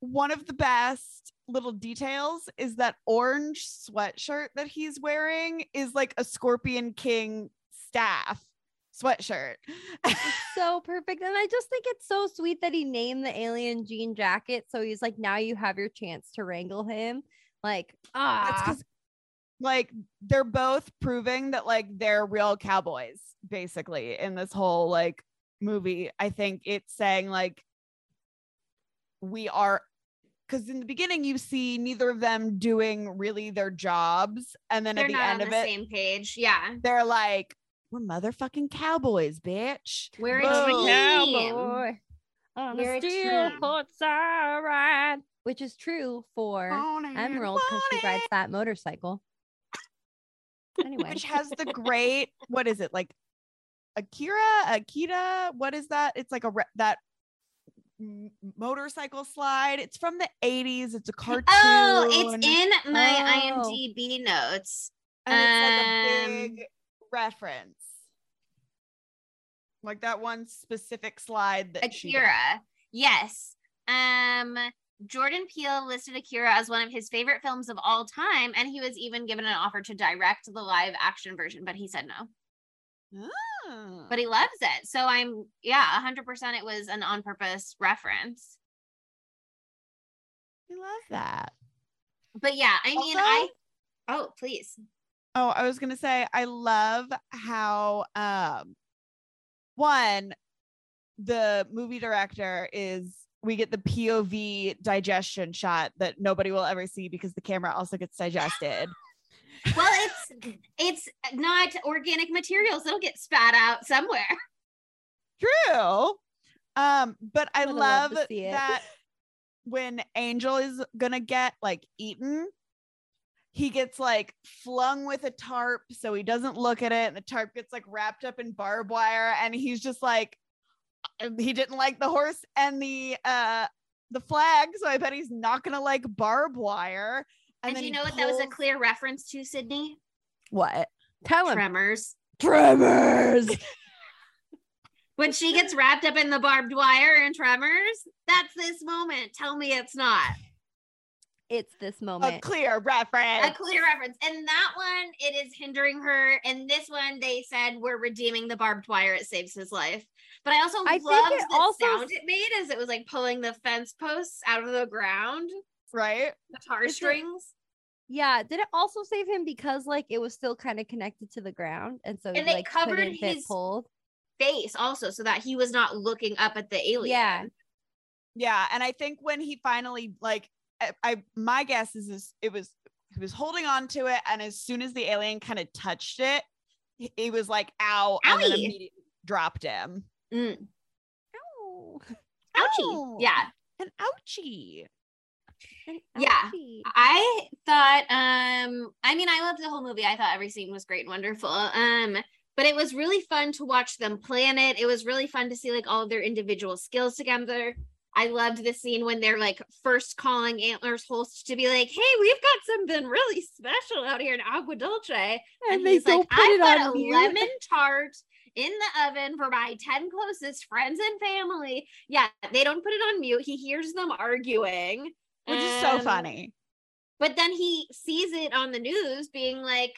one of the best little details is that orange sweatshirt that he's wearing is like a Scorpion King staff sweatshirt. so perfect. And I just think it's so sweet that he named the alien jean jacket. So he's like, now you have your chance to wrangle him. Like, ah, like they're both proving that like they're real cowboys basically in this whole like movie. I think it's saying like we are because in the beginning you see neither of them doing really their jobs and then They're at the not end on of the it same page. Yeah. they're like we're motherfucking cowboys bitch We're Boom. a team. cowboy on We're a a steel team. horse I ride, which is true for Emerald because she rides that motorcycle. Anyway, which has the great what is it like akira akita what is that it's like a re- that m- motorcycle slide it's from the 80s it's a cartoon Oh, it's in my Oh. IMDb notes. and it's like um, a big reference like that one specific slide that she. Akira. Yes. Um Jordan Peele listed Akira as one of his favorite films of all time, and he was even given an offer to direct the live action version, but he said no. Ah. But he loves it. So I'm yeah, hundred percent it was an on purpose reference. I love that But yeah, I mean I oh please. Oh, I was gonna say I love how um one the movie director is we get the POV digestion shot that nobody will ever see because the camera also gets digested. Well, it's it's not organic materials. It'll get spat out somewhere. True. Um, but I Would have loved love to see it. that when Angel is gonna get like eaten, he gets like flung with a tarp so he doesn't look at it, and the tarp gets like wrapped up in barbed wire, and he's just like uh, he didn't like the horse and the uh the flag, so I bet he's not gonna like barbed wire. And, then do you he know what that was a clear reference to, Sydney? what? tell him. Tremors. Tremors. When she gets wrapped up in the barbed wire and Tremors, that's this moment. Tell me it's not. it's this moment. A clear reference. a clear reference. And that one, it is hindering her. And this one, they said we're redeeming the barbed wire. It saves his life. But I also I think loved it the also sound it made as it was like pulling the fence posts out of the ground, right? the tar Is it- strings. Yeah. Did it also save him because like it was still kind of connected to the ground, and so And he, they like covered his- pulled? Face also, so that he was not looking up at the alien. Yeah. Yeah, and I think when he finally like, I, I my guess is this, it was he was holding on to it, and as soon as the alien kind of touched it, he, he was like, "Ow!" and then immediately dropped him. Mm. Ow. Ouchie. Ow. Yeah. An ouchie. Yeah. I thought um I mean I loved the whole movie. I thought every scene was great and wonderful. Um but it was really fun to watch them plan it. It was really fun to see like all of their individual skills together. I loved the scene when they're like first calling Antlers Holst to be like, "Hey, we've got something really special out here in Agua Dulce." And, And they he's like, put "I've got a mute." lemon tart in the oven for my 10 closest friends and family." Yeah, they don't put it on mute. He hears them arguing, Which is so funny. but then he sees it on the news being like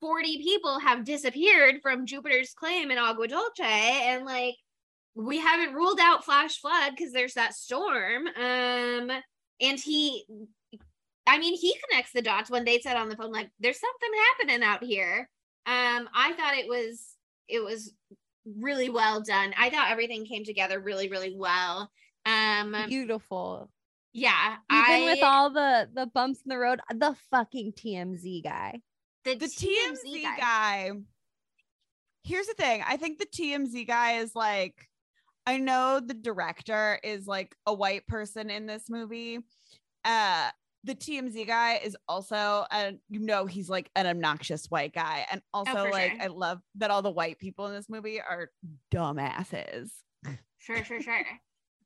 40 people have disappeared from Jupiter's claim in Agua Dulce and like we haven't ruled out flash flood because there's that storm um and he I mean he connects the dots when they said on the phone like there's something happening out here um I thought it was it was really well done I thought everything came together really really well um Beautiful. Yeah Even with all the the bumps in the road, the fucking TMZ guy. the, The TMZ guy. Here's the thing. I think the TMZ guy is like, I know the director is like a white person in this movie. Uh, the TMZ guy is also, and you know, he's like an obnoxious white guy. And also, for like, sure. I love that all the white people in this movie are dumbasses. Sure, sure, sure.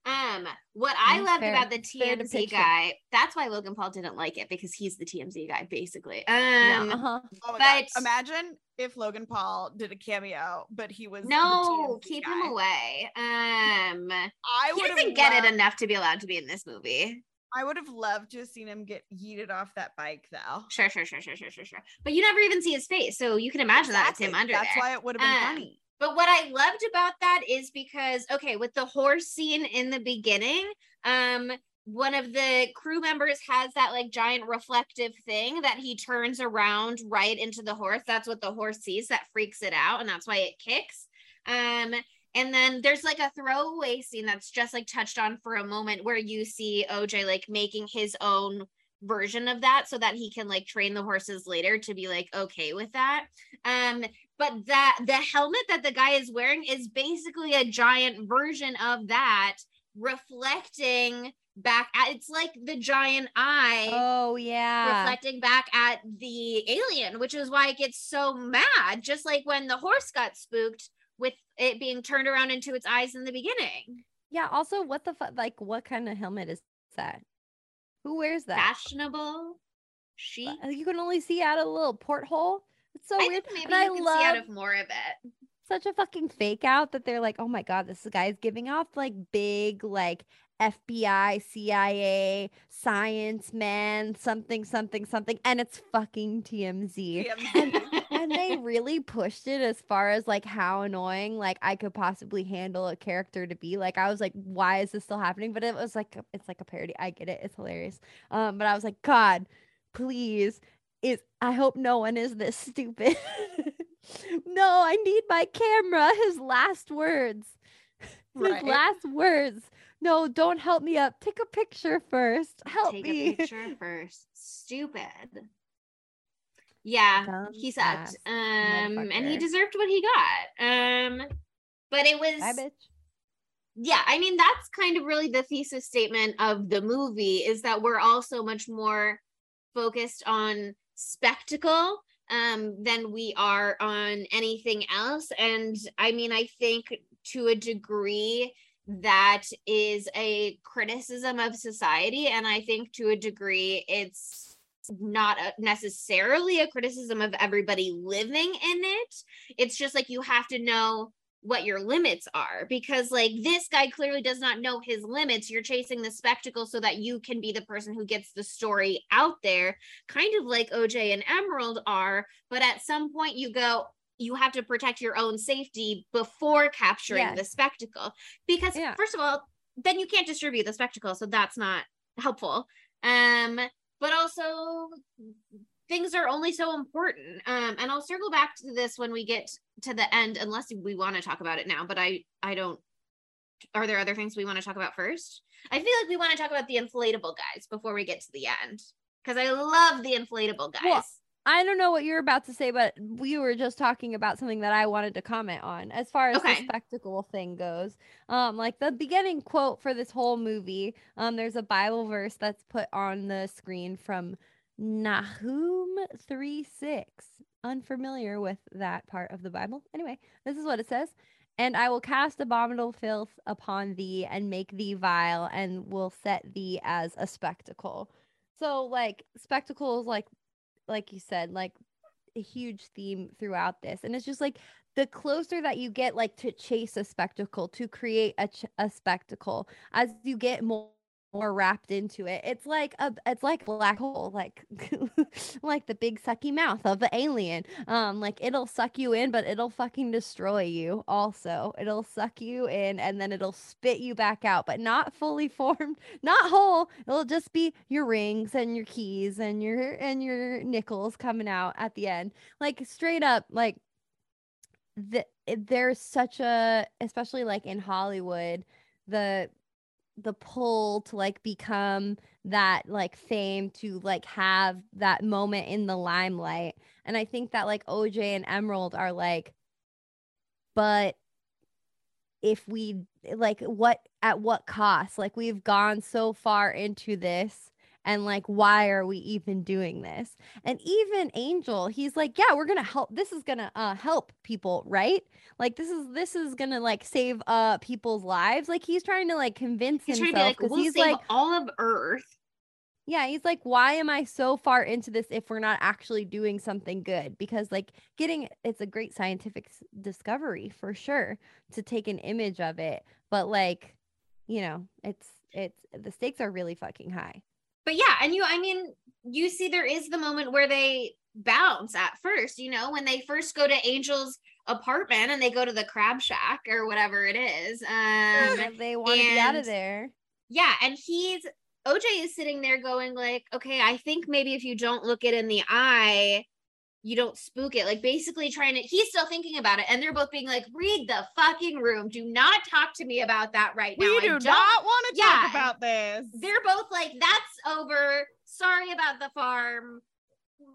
Um, what I loved fair- about the fair TMZ depiction. guy, that's why Logan Paul didn't like it because he's the TMZ guy, basically. Yeah, Um, uh-huh. Oh my God. But- imagine if Logan Paul did a cameo, but he was no, keep guy. him away. Um, I he would doesn't get it enough to be allowed to be in this movie. I would have loved to have seen him get yeeted off that bike, though. Sure, sure, sure, sure, sure, sure, sure. But you never even see his face, so you can imagine that it's him Exactly. under That's there. why it would have been Um, funny. But what I loved about that is because okay, with the horse scene in the beginning, um one of the crew members has that like giant reflective thing that he turns around right into the horse. That's what the horse sees that freaks it out and that's why it kicks. Um and then there's like a throwaway scene that's just like touched on for a moment where you see OJ like making his own version of that so that he can like train the horses later to be like okay with that. Um but that the helmet that the guy is wearing is basically a giant version of that reflecting back at it's like the giant eye Oh yeah. reflecting back at the alien which is why it gets so mad just like when the horse got spooked with it being turned around into its eyes in the beginning Yeah. Also, what the fuck? Like, what kind of helmet is that? Who wears that? fashionable she Uh, You can only see out of a little porthole. It's so I weird. think maybe and you I can love see out of more of it such a fucking fake out that they're like, oh my god, this guy's giving off like big like FBI, CIA, science man, something, something, something, and it's fucking TMZ. TMZ. and they really pushed it as far as like how annoying like I could possibly handle a character to be. Like I was like, why is this still happening? But it was like it's like a parody. I get it. It's hilarious. Um, but I was like, God, please. Is I hope no one is this stupid. no, I need my camera. His last words. His Right. last words. No, don't help me up. Take a picture first. Help take me. a picture first. Stupid. Yeah, Dumb he sucked. Um, and he deserved what he got. Um, but it was Bye, bitch. yeah, I mean that's kind of really the thesis statement of the movie is that we're all so much more focused on spectacle um than we are on anything else. And I mean I think to a degree that is a criticism of society. And I think to a degree it's not a, necessarily a criticism of everybody living in it. It's just like you have to know what your limits are because like this guy clearly does not know his limits you're chasing the spectacle so that you can be the person who gets the story out there kind of like oj and emerald are but at some point you go you have to protect your own safety before capturing Yes. the spectacle because Yeah. first of all then you can't distribute the spectacle so that's not helpful um but also things are only so important um and i'll circle back to this when we get to the end unless we want to talk about it now but i i don't are there other things we want to talk about first i feel like we want to talk about the inflatable guys before we get to the end because i love the inflatable guys Well, I don't know what you're about to say, but we were just talking about something that I wanted to comment on as far as Okay. the spectacle thing goes. Um, like the beginning quote for this whole movie, um, there's a Bible verse that's put on the screen from Nahum 3 6. Unfamiliar with that part of the Bible. Anyway, this is what it says. And I will cast abominable filth upon thee and make thee vile and will set thee as a spectacle. So like spectacles like like you said, like a huge theme throughout this. And it's just like the closer that you get like to chase a spectacle, to create a, ch- a spectacle, as you get more more wrapped into it. It's like a it's like black hole like like the big sucky mouth of the alien. Um like it'll suck you in but it'll fucking destroy you also. It'll suck you in and then it'll spit you back out but not fully formed not whole. It'll just be your rings and your keys and your and your nickels coming out at the end. Like straight up like the, there's such a especially like in hollywood the the pull to like become that like fame to like have that moment in the limelight. And i think that like oj and emerald are like but if we like what at what cost? Like we've gone so far into this and like why are we even doing this and even angel he's like yeah we're gonna help this is gonna uh help people right like this is this is gonna like save uh people's lives like he's trying to like convince he's trying to be himself like we'll he's save like all of earth yeah, he's like, why am I so far into this if we're not actually doing something good? Because like getting it's a great scientific s- discovery for sure to take an image of it, but like, you know, it's it's the stakes are really fucking high. But yeah and you i mean you see there is the moment where they bounce at first you know when they first go to angel's apartment and they go to the crab shack or whatever it is um And they want to be out of there. yeah and he's oj is sitting there going like okay i think maybe if you don't look it in the eye you don't spook it like basically trying to he's still thinking about it and they're both being like read the fucking room do not talk to me about that right now we do don't want to Yeah. talk about this. they're both like that's over sorry about the farm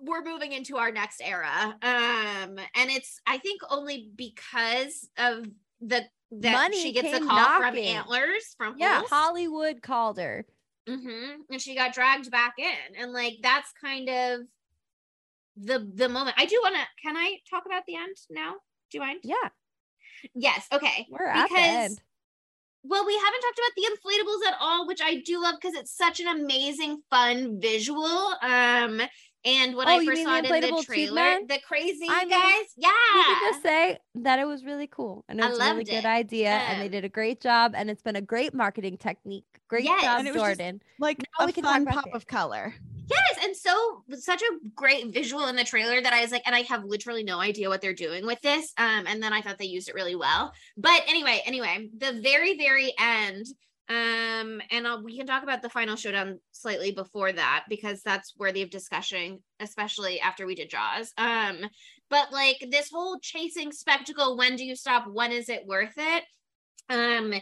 we're moving into our next era um and it's i think only because of the that Money she gets a call from knocking. antlers from Yeah, Holst. Hollywood called her. hmm And she got dragged back in. And like that's kind of the the moment. I do want to can I talk about the end now? Do you mind? Yeah, Yes. Okay. we're at the Because- end. Well, we haven't talked about the inflatables at all, which I do love because it's such an amazing, fun visual. Um, and when Oh, I you first mean saw the it in the trailer, man? the crazy I mean, guys, We could yeah, just say that it was really cool and it I was a really loved good it. idea and they did a great job and it's been a great marketing technique. Great Yes. job, And it was Jordan. like Now a we can talk fun pop this. of color. Yes, and so such a great visual in the trailer that I was like, and I have literally no idea what they're doing with this. Um, and then I thought they used it really well. But anyway, anyway, the very very end. Um, and I'll, we can talk about the final showdown slightly before that because that's worthy of discussion, especially after we did Jaws. Um, but like this whole chasing spectacle, when do you stop? When is it worth it? Um,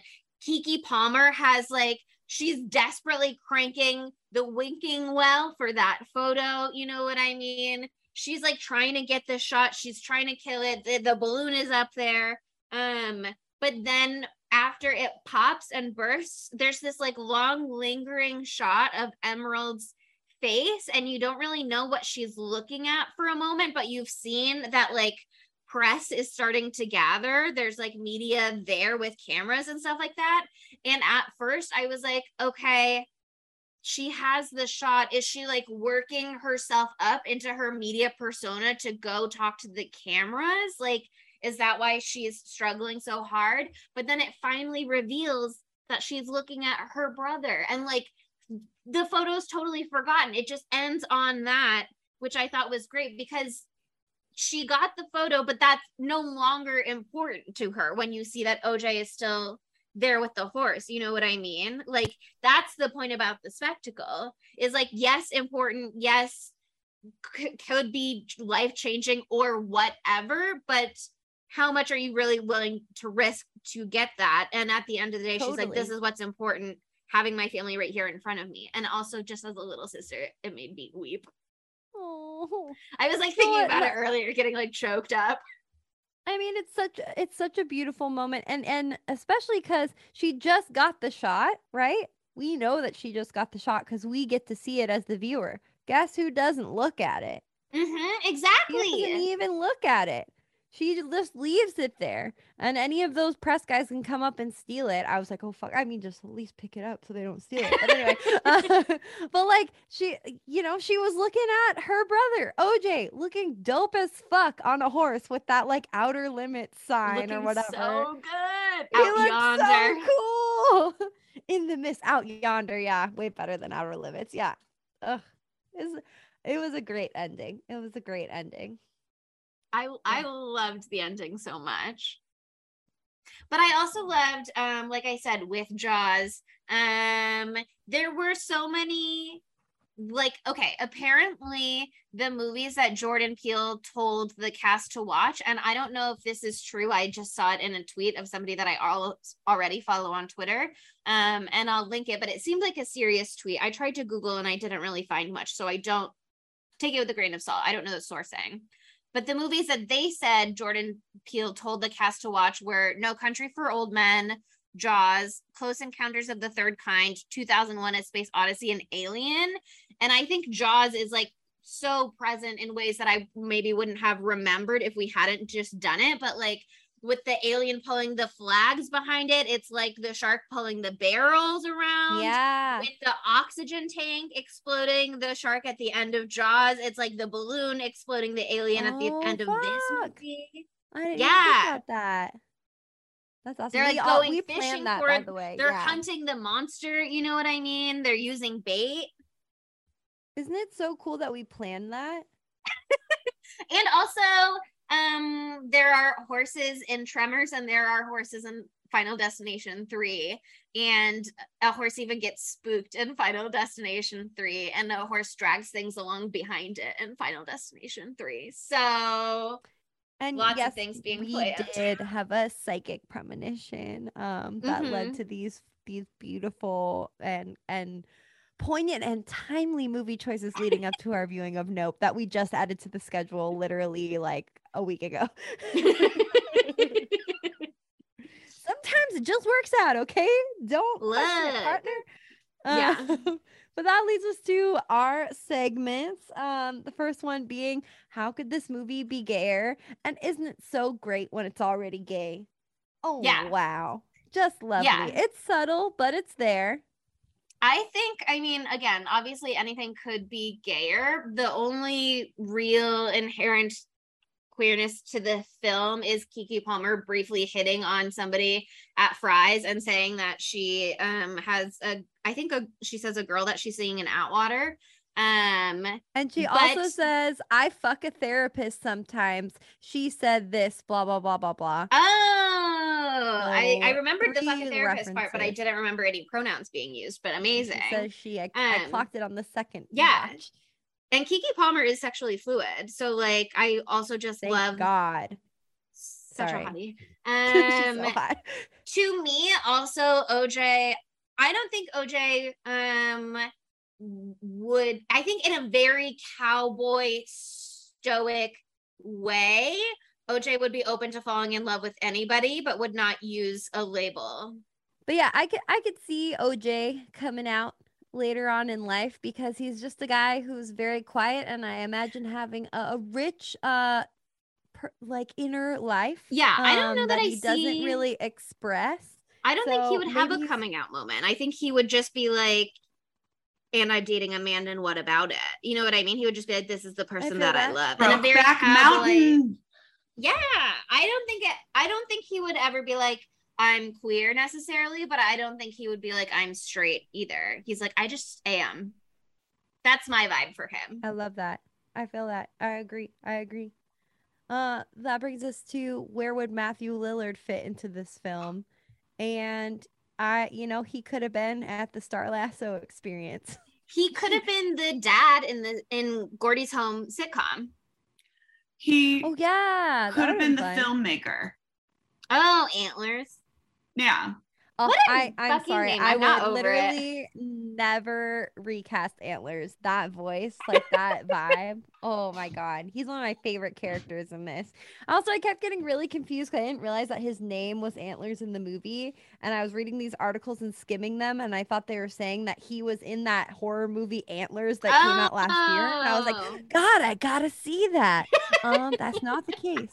Keke Palmer has like she's desperately cranking the winking well for that photo. You know what I mean? She's like trying to get the shot. She's trying to kill it. The, the balloon is up there. Um, but then after it pops and bursts, there's this like long lingering shot of Emerald's face, and you don't really know what she's looking at for a moment, but you've seen that like press is starting to gather. There's like media there with cameras and stuff like that. And at first, I was like, okay, she has the shot. Is she like working herself up into her media persona to go talk to the cameras? Like, Is that why she's struggling so hard? But then it finally reveals that she's looking at her brother and like the photo's totally forgotten. It just ends on that, which I thought was great because she got the photo, but that's no longer important to her when you see that OJ is still there with the horse. You know what I mean? Like that's the point about the spectacle is like, yes, important. Yes, c- could be life changing or whatever, but how much are you really willing to risk to get that? And at the end of the day, she's like, this is what's important having my family right here in front of me. And also, just as a little sister, it made me weep. Oh. I was like thinking about it earlier, getting like choked up. I mean, it's such it's such a beautiful moment, and and especially because she just got the shot, right? We know that she just got the shot because we get to see it as the viewer. Guess who doesn't look at it? Mm-hmm, She exactly. doesn't even look at it. She just leaves it there, and any of those press guys can come up and steal it. I was like, oh fuck! I mean, just at least pick it up so they don't steal it. But anyway, uh, but like she, you know, she was looking at her brother OJ, looking dope as fuck on a horse with that like outer limits sign or whatever. So good. He Out yonder. so cool in the mist out yonder. Yeah, way better than outer limits. Yeah, Ugh. It was a great ending. It was a great ending. I I loved the ending so much. But I also loved um like I said with Jaws um there were so many like okay apparently the movies that Jordan Peele told the cast to watch and I don't know if this is true I just saw it in a tweet of somebody that I all, already follow on Twitter um and I'll link it but it seemed like a serious tweet. I tried to google and I didn't really find much so I don't take it with a grain of salt I don't know the sourcing but the movies that they said Jordan Peele told the cast to watch were No Country for Old Men, Jaws, Close Encounters of the Third Kind, 2001 A Space Odyssey, and Alien. And I think Jaws is like so present in ways that I maybe wouldn't have remembered if we hadn't just done it. But like with the alien pulling the flags behind it, it's like the shark pulling the barrels around Yeah. with the oxygen tank exploding the shark at the end of Jaws. It's like the balloon exploding the alien at the Oh, end of this fuck. movie. I didn't Yeah. think about that. That's awesome. They're, we like, all, going we fishing planned that for by it. the way. They're yeah. hunting the monster, you know what I mean? They're using bait. Isn't it so cool that we planned that? And also, um, there are horses in Tremors and there are horses in Final Destination 3. And a horse even gets spooked in Final Destination 3, and a horse drags things along behind it in Final Destination 3. So And Lots of things being we did have a psychic premonition um, that Mhm. led to these these beautiful and and poignant and timely movie choices leading up to our viewing of Nope that we just added to the schedule literally like a week ago. Sometimes it just works out, okay? Don't question it, partner. Yeah. Um, but that leads us to our segments. Um, the first one being, how could this movie be gayer? And isn't it so great when it's already gay? Oh Yeah. wow. Just lovely. Yeah. It's subtle, but it's there. I think, I mean, again, obviously anything could be gayer. The only real inherent queerness to the film is Keke Palmer briefly hitting on somebody at Fry's and saying that she um has a I think a she says a girl that she's seeing in Atwater. Um And she also says, I fuck a therapist sometimes. She said this, blah, blah, blah, blah, blah. oh I, I remembered the fucking therapist part, but I didn't remember any pronouns being used, but amazing. She says she, I, I Um, clocked it on the second. yeah. watch. and Keke Palmer is sexually fluid. So like I also just Thank love God. such Sorry. a hottie. She's so Um hot. to me also OJ I don't think OJ um would I think in a very cowboy stoic way OJ would be open to falling in love with anybody but would not use a label. But yeah, I could I could see OJ coming out later on in life because he's just a guy who's very quiet and I imagine having a, a rich uh per, like inner life. Yeah, I don't know um, that I he doesn't really express. I don't think he would have a he's- coming out moment. I think he would just be like, and I'm dating a man, and what about it? You know what I mean? He would just be like, this is the person feel that, I that. love. And a very Brokeback cowboy- Mountain Yeah, I don't think it. I don't think he would ever be like I'm queer necessarily, but I don't think he would be like I'm straight either. He's like I just am. That's my vibe for him. I love that. I feel that. I agree. I agree. Uh, that brings us to where would Matthew Lillard fit into this film? And I, you know, he could have been at the Star Lasso experience. He could have been the dad in the in Gordy's home sitcom. He Oh yeah, could have would've been the fun. filmmaker. Oh, antlers. Yeah. Oh, What a I, I'm fucking sorry. name. I I'm not would over it. literally never recast Antlers. That voice, like that vibe. Oh my god, he's one of my favorite characters in this. Also, I kept getting really confused because I didn't realize that his name was Antlers in the movie, and I was reading these articles and skimming them, and I thought they were saying that he was in that horror movie Antlers that came out last year, and I was like, Oh. God, I gotta see that. Um, that's not the case.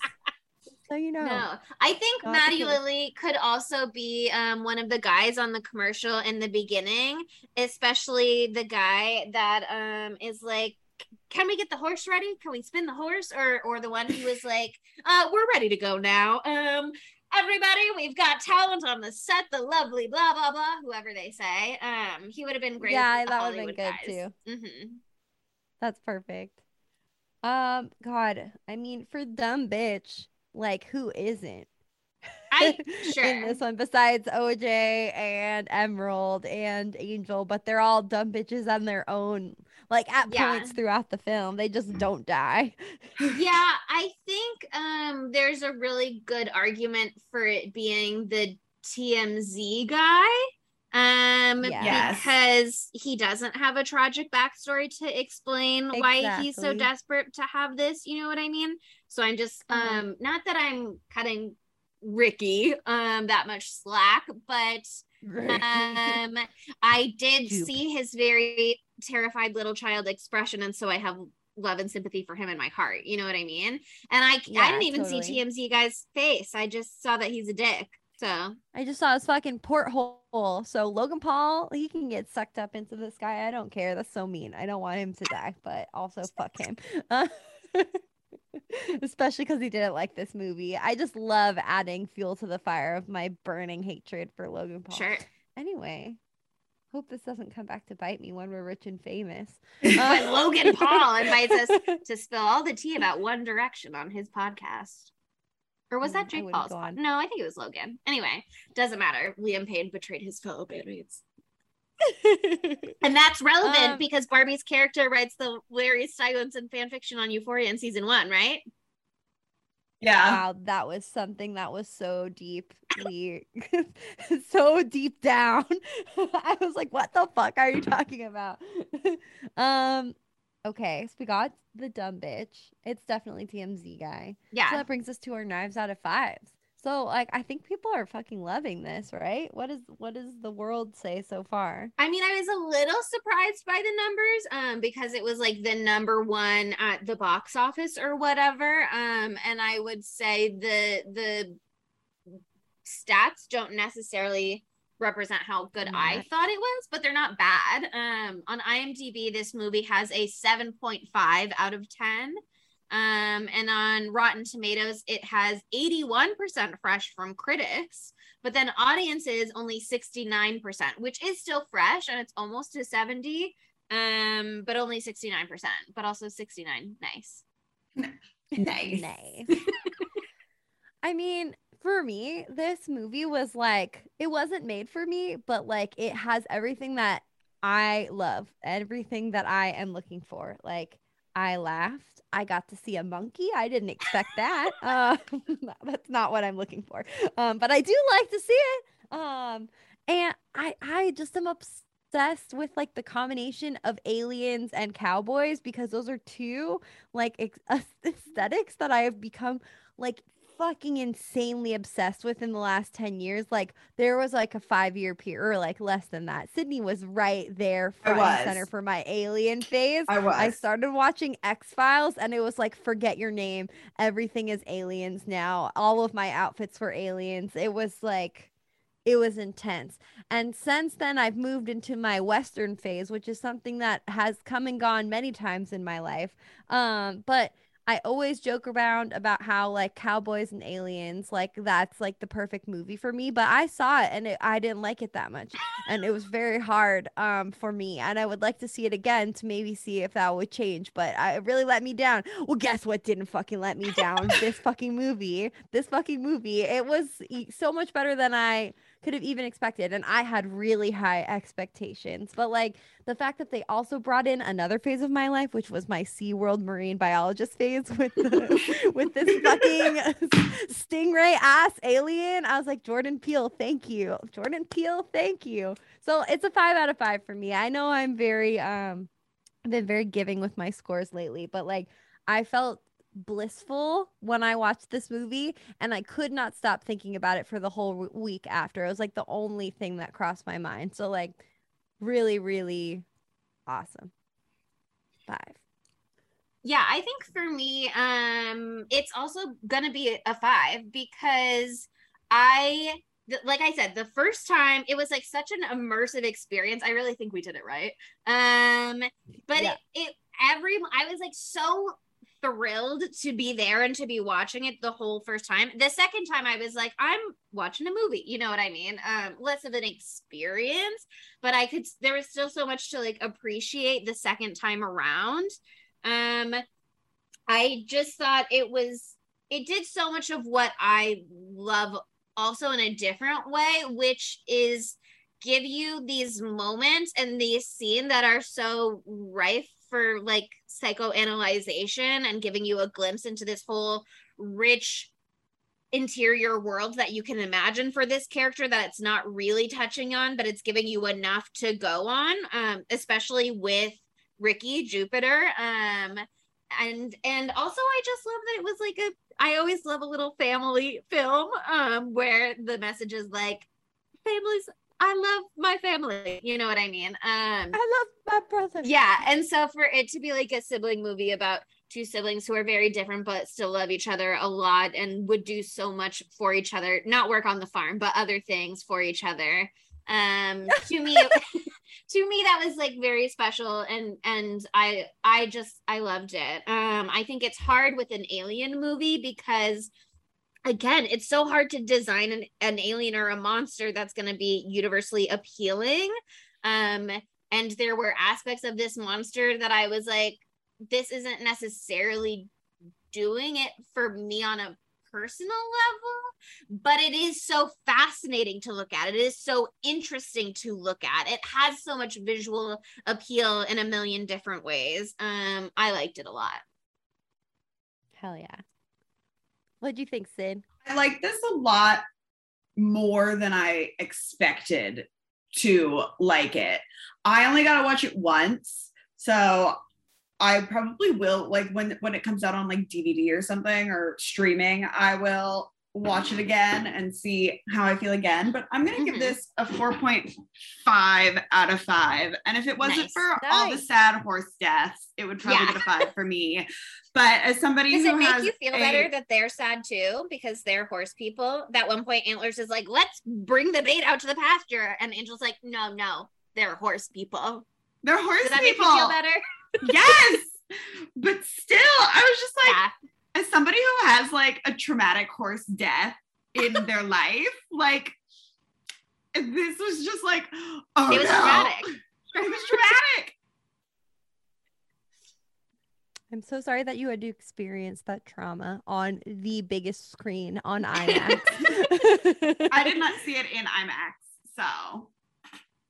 So you know. No, I think Not Maddie. Lily could also be um, one of the guys on the commercial in the beginning, especially the guy that um, is like, "Can we get the horse ready? Can we spin the horse?" Or or the one who was like, uh, "We're ready to go now." Um, everybody, we've got talent on the set. The lovely blah blah blah. Whoever they say, um, he would have been great. Yeah, that would've been Hollywood good, guys. Mhm. That's perfect. Um, God, I mean, for dumb bitch, like who isn't? I in sure. this one besides OJ and Emerald and Angel, but they're all dumb bitches on their own. Like at Yeah. points throughout the film, they just don't die. yeah i think um there's a really good argument for it being the tmz guy um Yes. because he doesn't have a tragic backstory to explain why he's so desperate to have this you know what i mean so i'm just Uh-huh. um not that i'm cutting ricky um that much slack but um i did see his very terrified little child expression and so i have love and sympathy for him in my heart you know what i mean and i i didn't even see tmz guy's face i just saw that he's a dick so I just saw his fucking porthole. So Logan Paul, he can get sucked up into this guy. I don't care. That's so mean. I don't want him to die, but also fuck him. Uh, especially because he didn't like this movie. I just love adding fuel to the fire of my burning hatred for Logan Paul. sure Anyway, hope this doesn't come back to bite me when we're rich and famous. but Uh, logan paul invites us to spill all the tea about one direction on his podcast or was Mm, that I Jake Paul's? No, I think it was Logan. Anyway, doesn't matter. Liam Payne betrayed his fellow bandmates. And that's relevant Um, because Barbie's character writes the Larry Stylinson fan fiction on Euphoria in season one, right? Yeah. Wow, that was something that was so deeply, so deep down. I was like, "What the fuck are you talking about?" um, okay, so we got the dumb bitch. It's definitely TMZ guy. Yeah. So that brings us to our knives out of fives. So, like, I think people are fucking loving this, right? What is what does the world say so far? I mean, I was a little surprised by the numbers, um, because it was like the number one at the box office or whatever. Um, and I would say the the stats don't necessarily represent how good I thought it was, but they're not bad. Um, on IMDb, this movie has a 7.5 out of 10. Um, and on Rotten Tomatoes, it has 81% fresh from critics, but then audiences only 69%, which is still fresh and it's almost to 70. Um, but only 69%, but also 69. Nice. Nice. Nice. I mean, for me, this movie was like, it wasn't made for me, but like it has everything that I love, everything that I am looking for. Like, I laughed. I got to see a monkey. I didn't expect that. Uh, that's not what I'm looking for. Um, but I do like to see it. Um, and I, I just am obsessed with like the combination of aliens and cowboys because those are two like ex- aesthetics that I have become like fucking insanely obsessed with in the last 10 years. Like there was like a five year period or like less than that. Sydney was right there front and center for my alien phase. I was. I started watching X Files and it was like, forget your name. Everything is aliens now. All of my outfits were aliens. It was like, it was intense. And since then, I've moved into my Western phase, which is something that has come and gone many times in my life. Um, but I always joke around about how like cowboys and aliens, like that's like the perfect movie for me. But I saw it and it, I didn't like it that much, and it was very hard um for me. And I would like to see it again to maybe see if that would change. But I, it really let me down. Well, guess what didn't fucking let me down? this fucking movie. This fucking movie. It was so much better than I could have even expected. And I had really high expectations. But like the fact that they also brought in another phase of my life, which was my SeaWorld marine biologist phase with the, with this fucking stingray ass alien. I was like, Jordan Peele, thank you. Jordan Peele, thank you. So it's a five out of five for me. I know I'm very um I've been very giving with my scores lately, but like I felt blissful when I watched this movie, and I could not stop thinking about it for the whole week after. It was like the only thing that crossed my mind. So, like, really, really awesome. Five. Yeah, I think for me, um, it's also gonna be a five because I, like I said, the first time it was like such an immersive experience. I really think we did it right. Um, but Yeah. it, it every I was like so thrilled to be there and to be watching it the whole first time. The second time I was like, I'm watching a movie, you know what I mean? Um, less of an experience, but I could there was still so much to like appreciate the second time around. Um I just thought it was it did so much of what I love also in a different way, which is give you these moments and these scenes that are so rife for like psychoanalyzation and giving you a glimpse into this whole rich interior world that you can imagine for this character that it's not really touching on but it's giving you enough to go on um especially with Ricky Jupiter um and and also I just love that it was like a I always love a little family film um where the message is like families I love my family you know what I mean? Um I love my brother. yeah and so for it to be like a sibling movie about two siblings who are very different but still love each other a lot and would do so much for each other not work on the farm but other things for each other. Um to me to me that was like very special and and i i just i loved it. Um i think it's hard with an alien movie because again it's so hard to design an, an alien or a monster that's going to be universally appealing. Um and there were aspects of this monster that i was like this isn't necessarily doing it for me on a personal level but it is so fascinating to look at. It is so interesting to look at. It has so much visual appeal in a million different ways. Um i liked it a lot. Hell yeah. What'd you think, Sid? I like this a lot more than I expected to like it. I only got to watch it once. So I probably will like when when it comes out on like DVD or something or streaming, I will watch it again and see how I feel again. But I'm gonna Mhm. give this a 4.5 out of five. And if it wasn't Nice. for all the sad horse deaths, it would probably Yeah. get a five for me. But as somebody Does who it make you feel a- better that they're sad too because they're horse people? That one point, Antlers is like, "Let's bring the bait out to the pasture," and Angel's like, "No, no, they're horse people." they're horse Does that people. make you feel better? yes but still i was just like yeah, as somebody who has like a traumatic horse death in their life like this was just like oh it was no. dramatic. it was dramatic I'm so sorry that you had to experience that trauma on the biggest screen on IMAX. i did not see it in imax so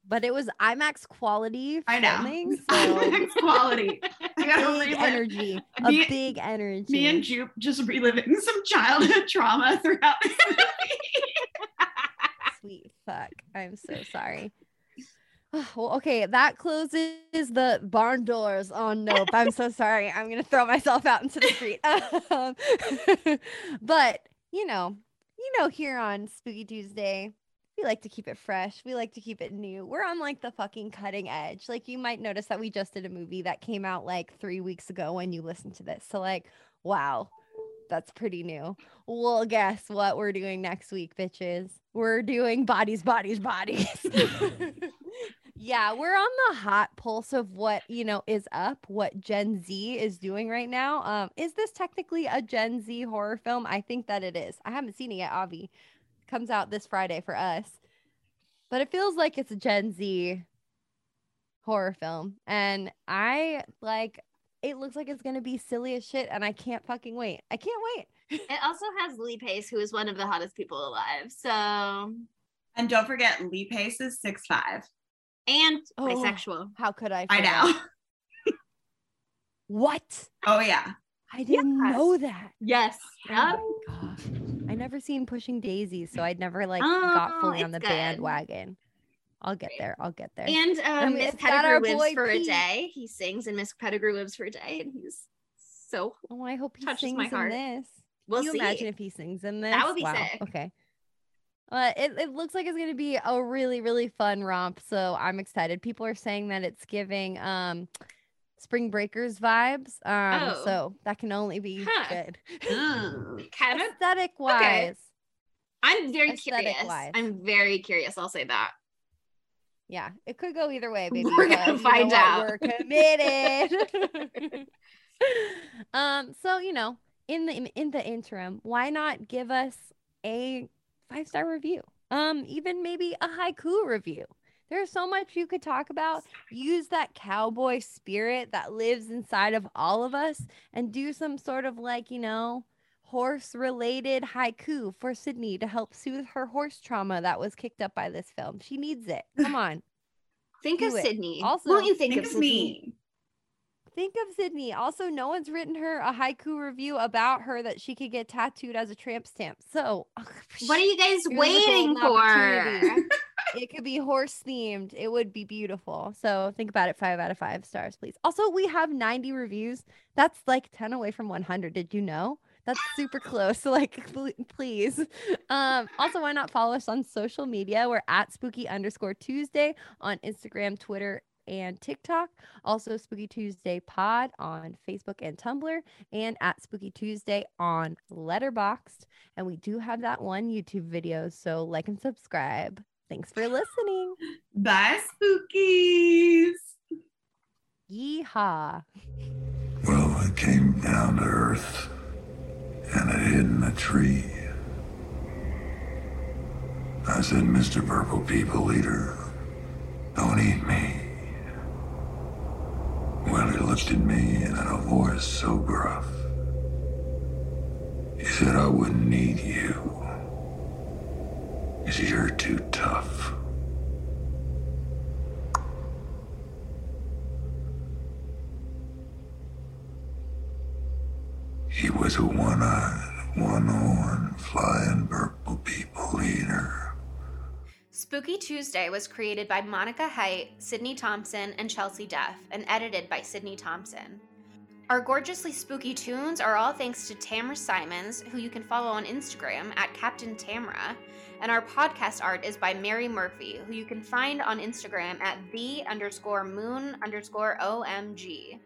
but it was IMAX quality i know filming. So imax quality big energy. A Me- big energy. me and jupe just reliving some childhood trauma throughout this movie Sweet fuck. I'm so sorry. Well, okay, that closes the barn doors on Nope. I'm so sorry. I'm gonna throw myself out into the street. Um, but you know, you know, here on Spooky Tuesday, we like to keep it fresh. We like to keep it new. We're on like the fucking cutting edge. Like you might notice that we just did a movie that came out like three weeks ago when you listen to this. So like, wow, that's pretty new. Well, guess what we're doing next week, bitches? We're doing bodies, bodies, bodies. yeah, we're on the hot pulse of what, you know, is up, what Gen Z is doing right now. Um, is this technically a Gen Z horror film? I think that it is. I haven't seen it yet, Avi. Comes out this Friday for us. But it feels like it's a Gen Z horror film. And I like it looks like it's gonna be silly as shit, and I can't fucking wait. I can't wait. It also has Lee Pace, who is one of the hottest people alive. So And don't forget, Lee Pace is six five. and Oh. bisexual. How could I? I forget? know. What? Oh yeah. I didn't Yes. know that. Yes. Oh Yep. My god. I never seen Pushing Daisies, so I'd never like got Oh, fully on the good. bandwagon. I'll get there. I'll get there. And um, Um, Miss it's got our Pettigrew lives boy for a day. He sings, and Miss Pettigrew lives for a day, and he's so. oh, I hope he touches sings my in heart. this. We'll Can you see. imagine if he sings in this? That would be wow. sick. Okay. Uh, it, it looks like it's going to be a really, really fun romp. So I'm excited. People are saying that it's giving um, Spring Breakers vibes. Um, Oh. So that can only be Huh. good. Mm, kind of. Aesthetic wise. I'm very Aesthetic curious. wise. I'm very curious. I'll say that. Yeah, it could go either way, baby. We're gonna you know find what? out. We're committed. um, so you know, in the in the interim, why not give us a five star review? Um, even maybe a haiku review. There's so much you could talk about. Use that cowboy spirit that lives inside of all of us and do some sort of like, you know, horse related haiku for Sydney to help soothe her horse trauma that was kicked up by this film. She needs it. Come on. Think Do of it. Sydney. Also, won't you think, Think of of me. Think of Sydney. Also, no one's written her a haiku review about her that she could get tattooed as a tramp stamp. So, What are you guys waiting for? it could be horse themed. It would be beautiful. So think about it. Five out of five stars, please. Also, we have 90 reviews. That's like 10 away from 100. Did you know? That's super close. So like, please. Um, also, why not follow us on social media? We're at spooky underscore Tuesday on Instagram, Twitter, and TikTok. Also, Spooky Tuesday Pod on Facebook and Tumblr, and at Spooky Tuesday on Letterboxd. And we do have that one YouTube video. So like and subscribe. Thanks for listening. Bye, spookies. Yeehaw. Well, I came down to earth, and I hid in a tree. I said, Mr. Purple People Eater, don't eat me. Well, he looked at me and in a voice so gruff, he said, I wouldn't eat you. Because you're too tough. He was a one-eyed, one-horned, flying purple people eater. Spooky Tuesday was created by Monica Height, Sydney Thompson, and Chelsea Duff, and edited by Sydney Thompson. Our gorgeously spooky tunes are all thanks to Tamra Simons, who you can follow on Instagram at Captain Tamara, and our podcast art is by Mary Murphy, who you can find on Instagram at the underscore moon underscore OMG.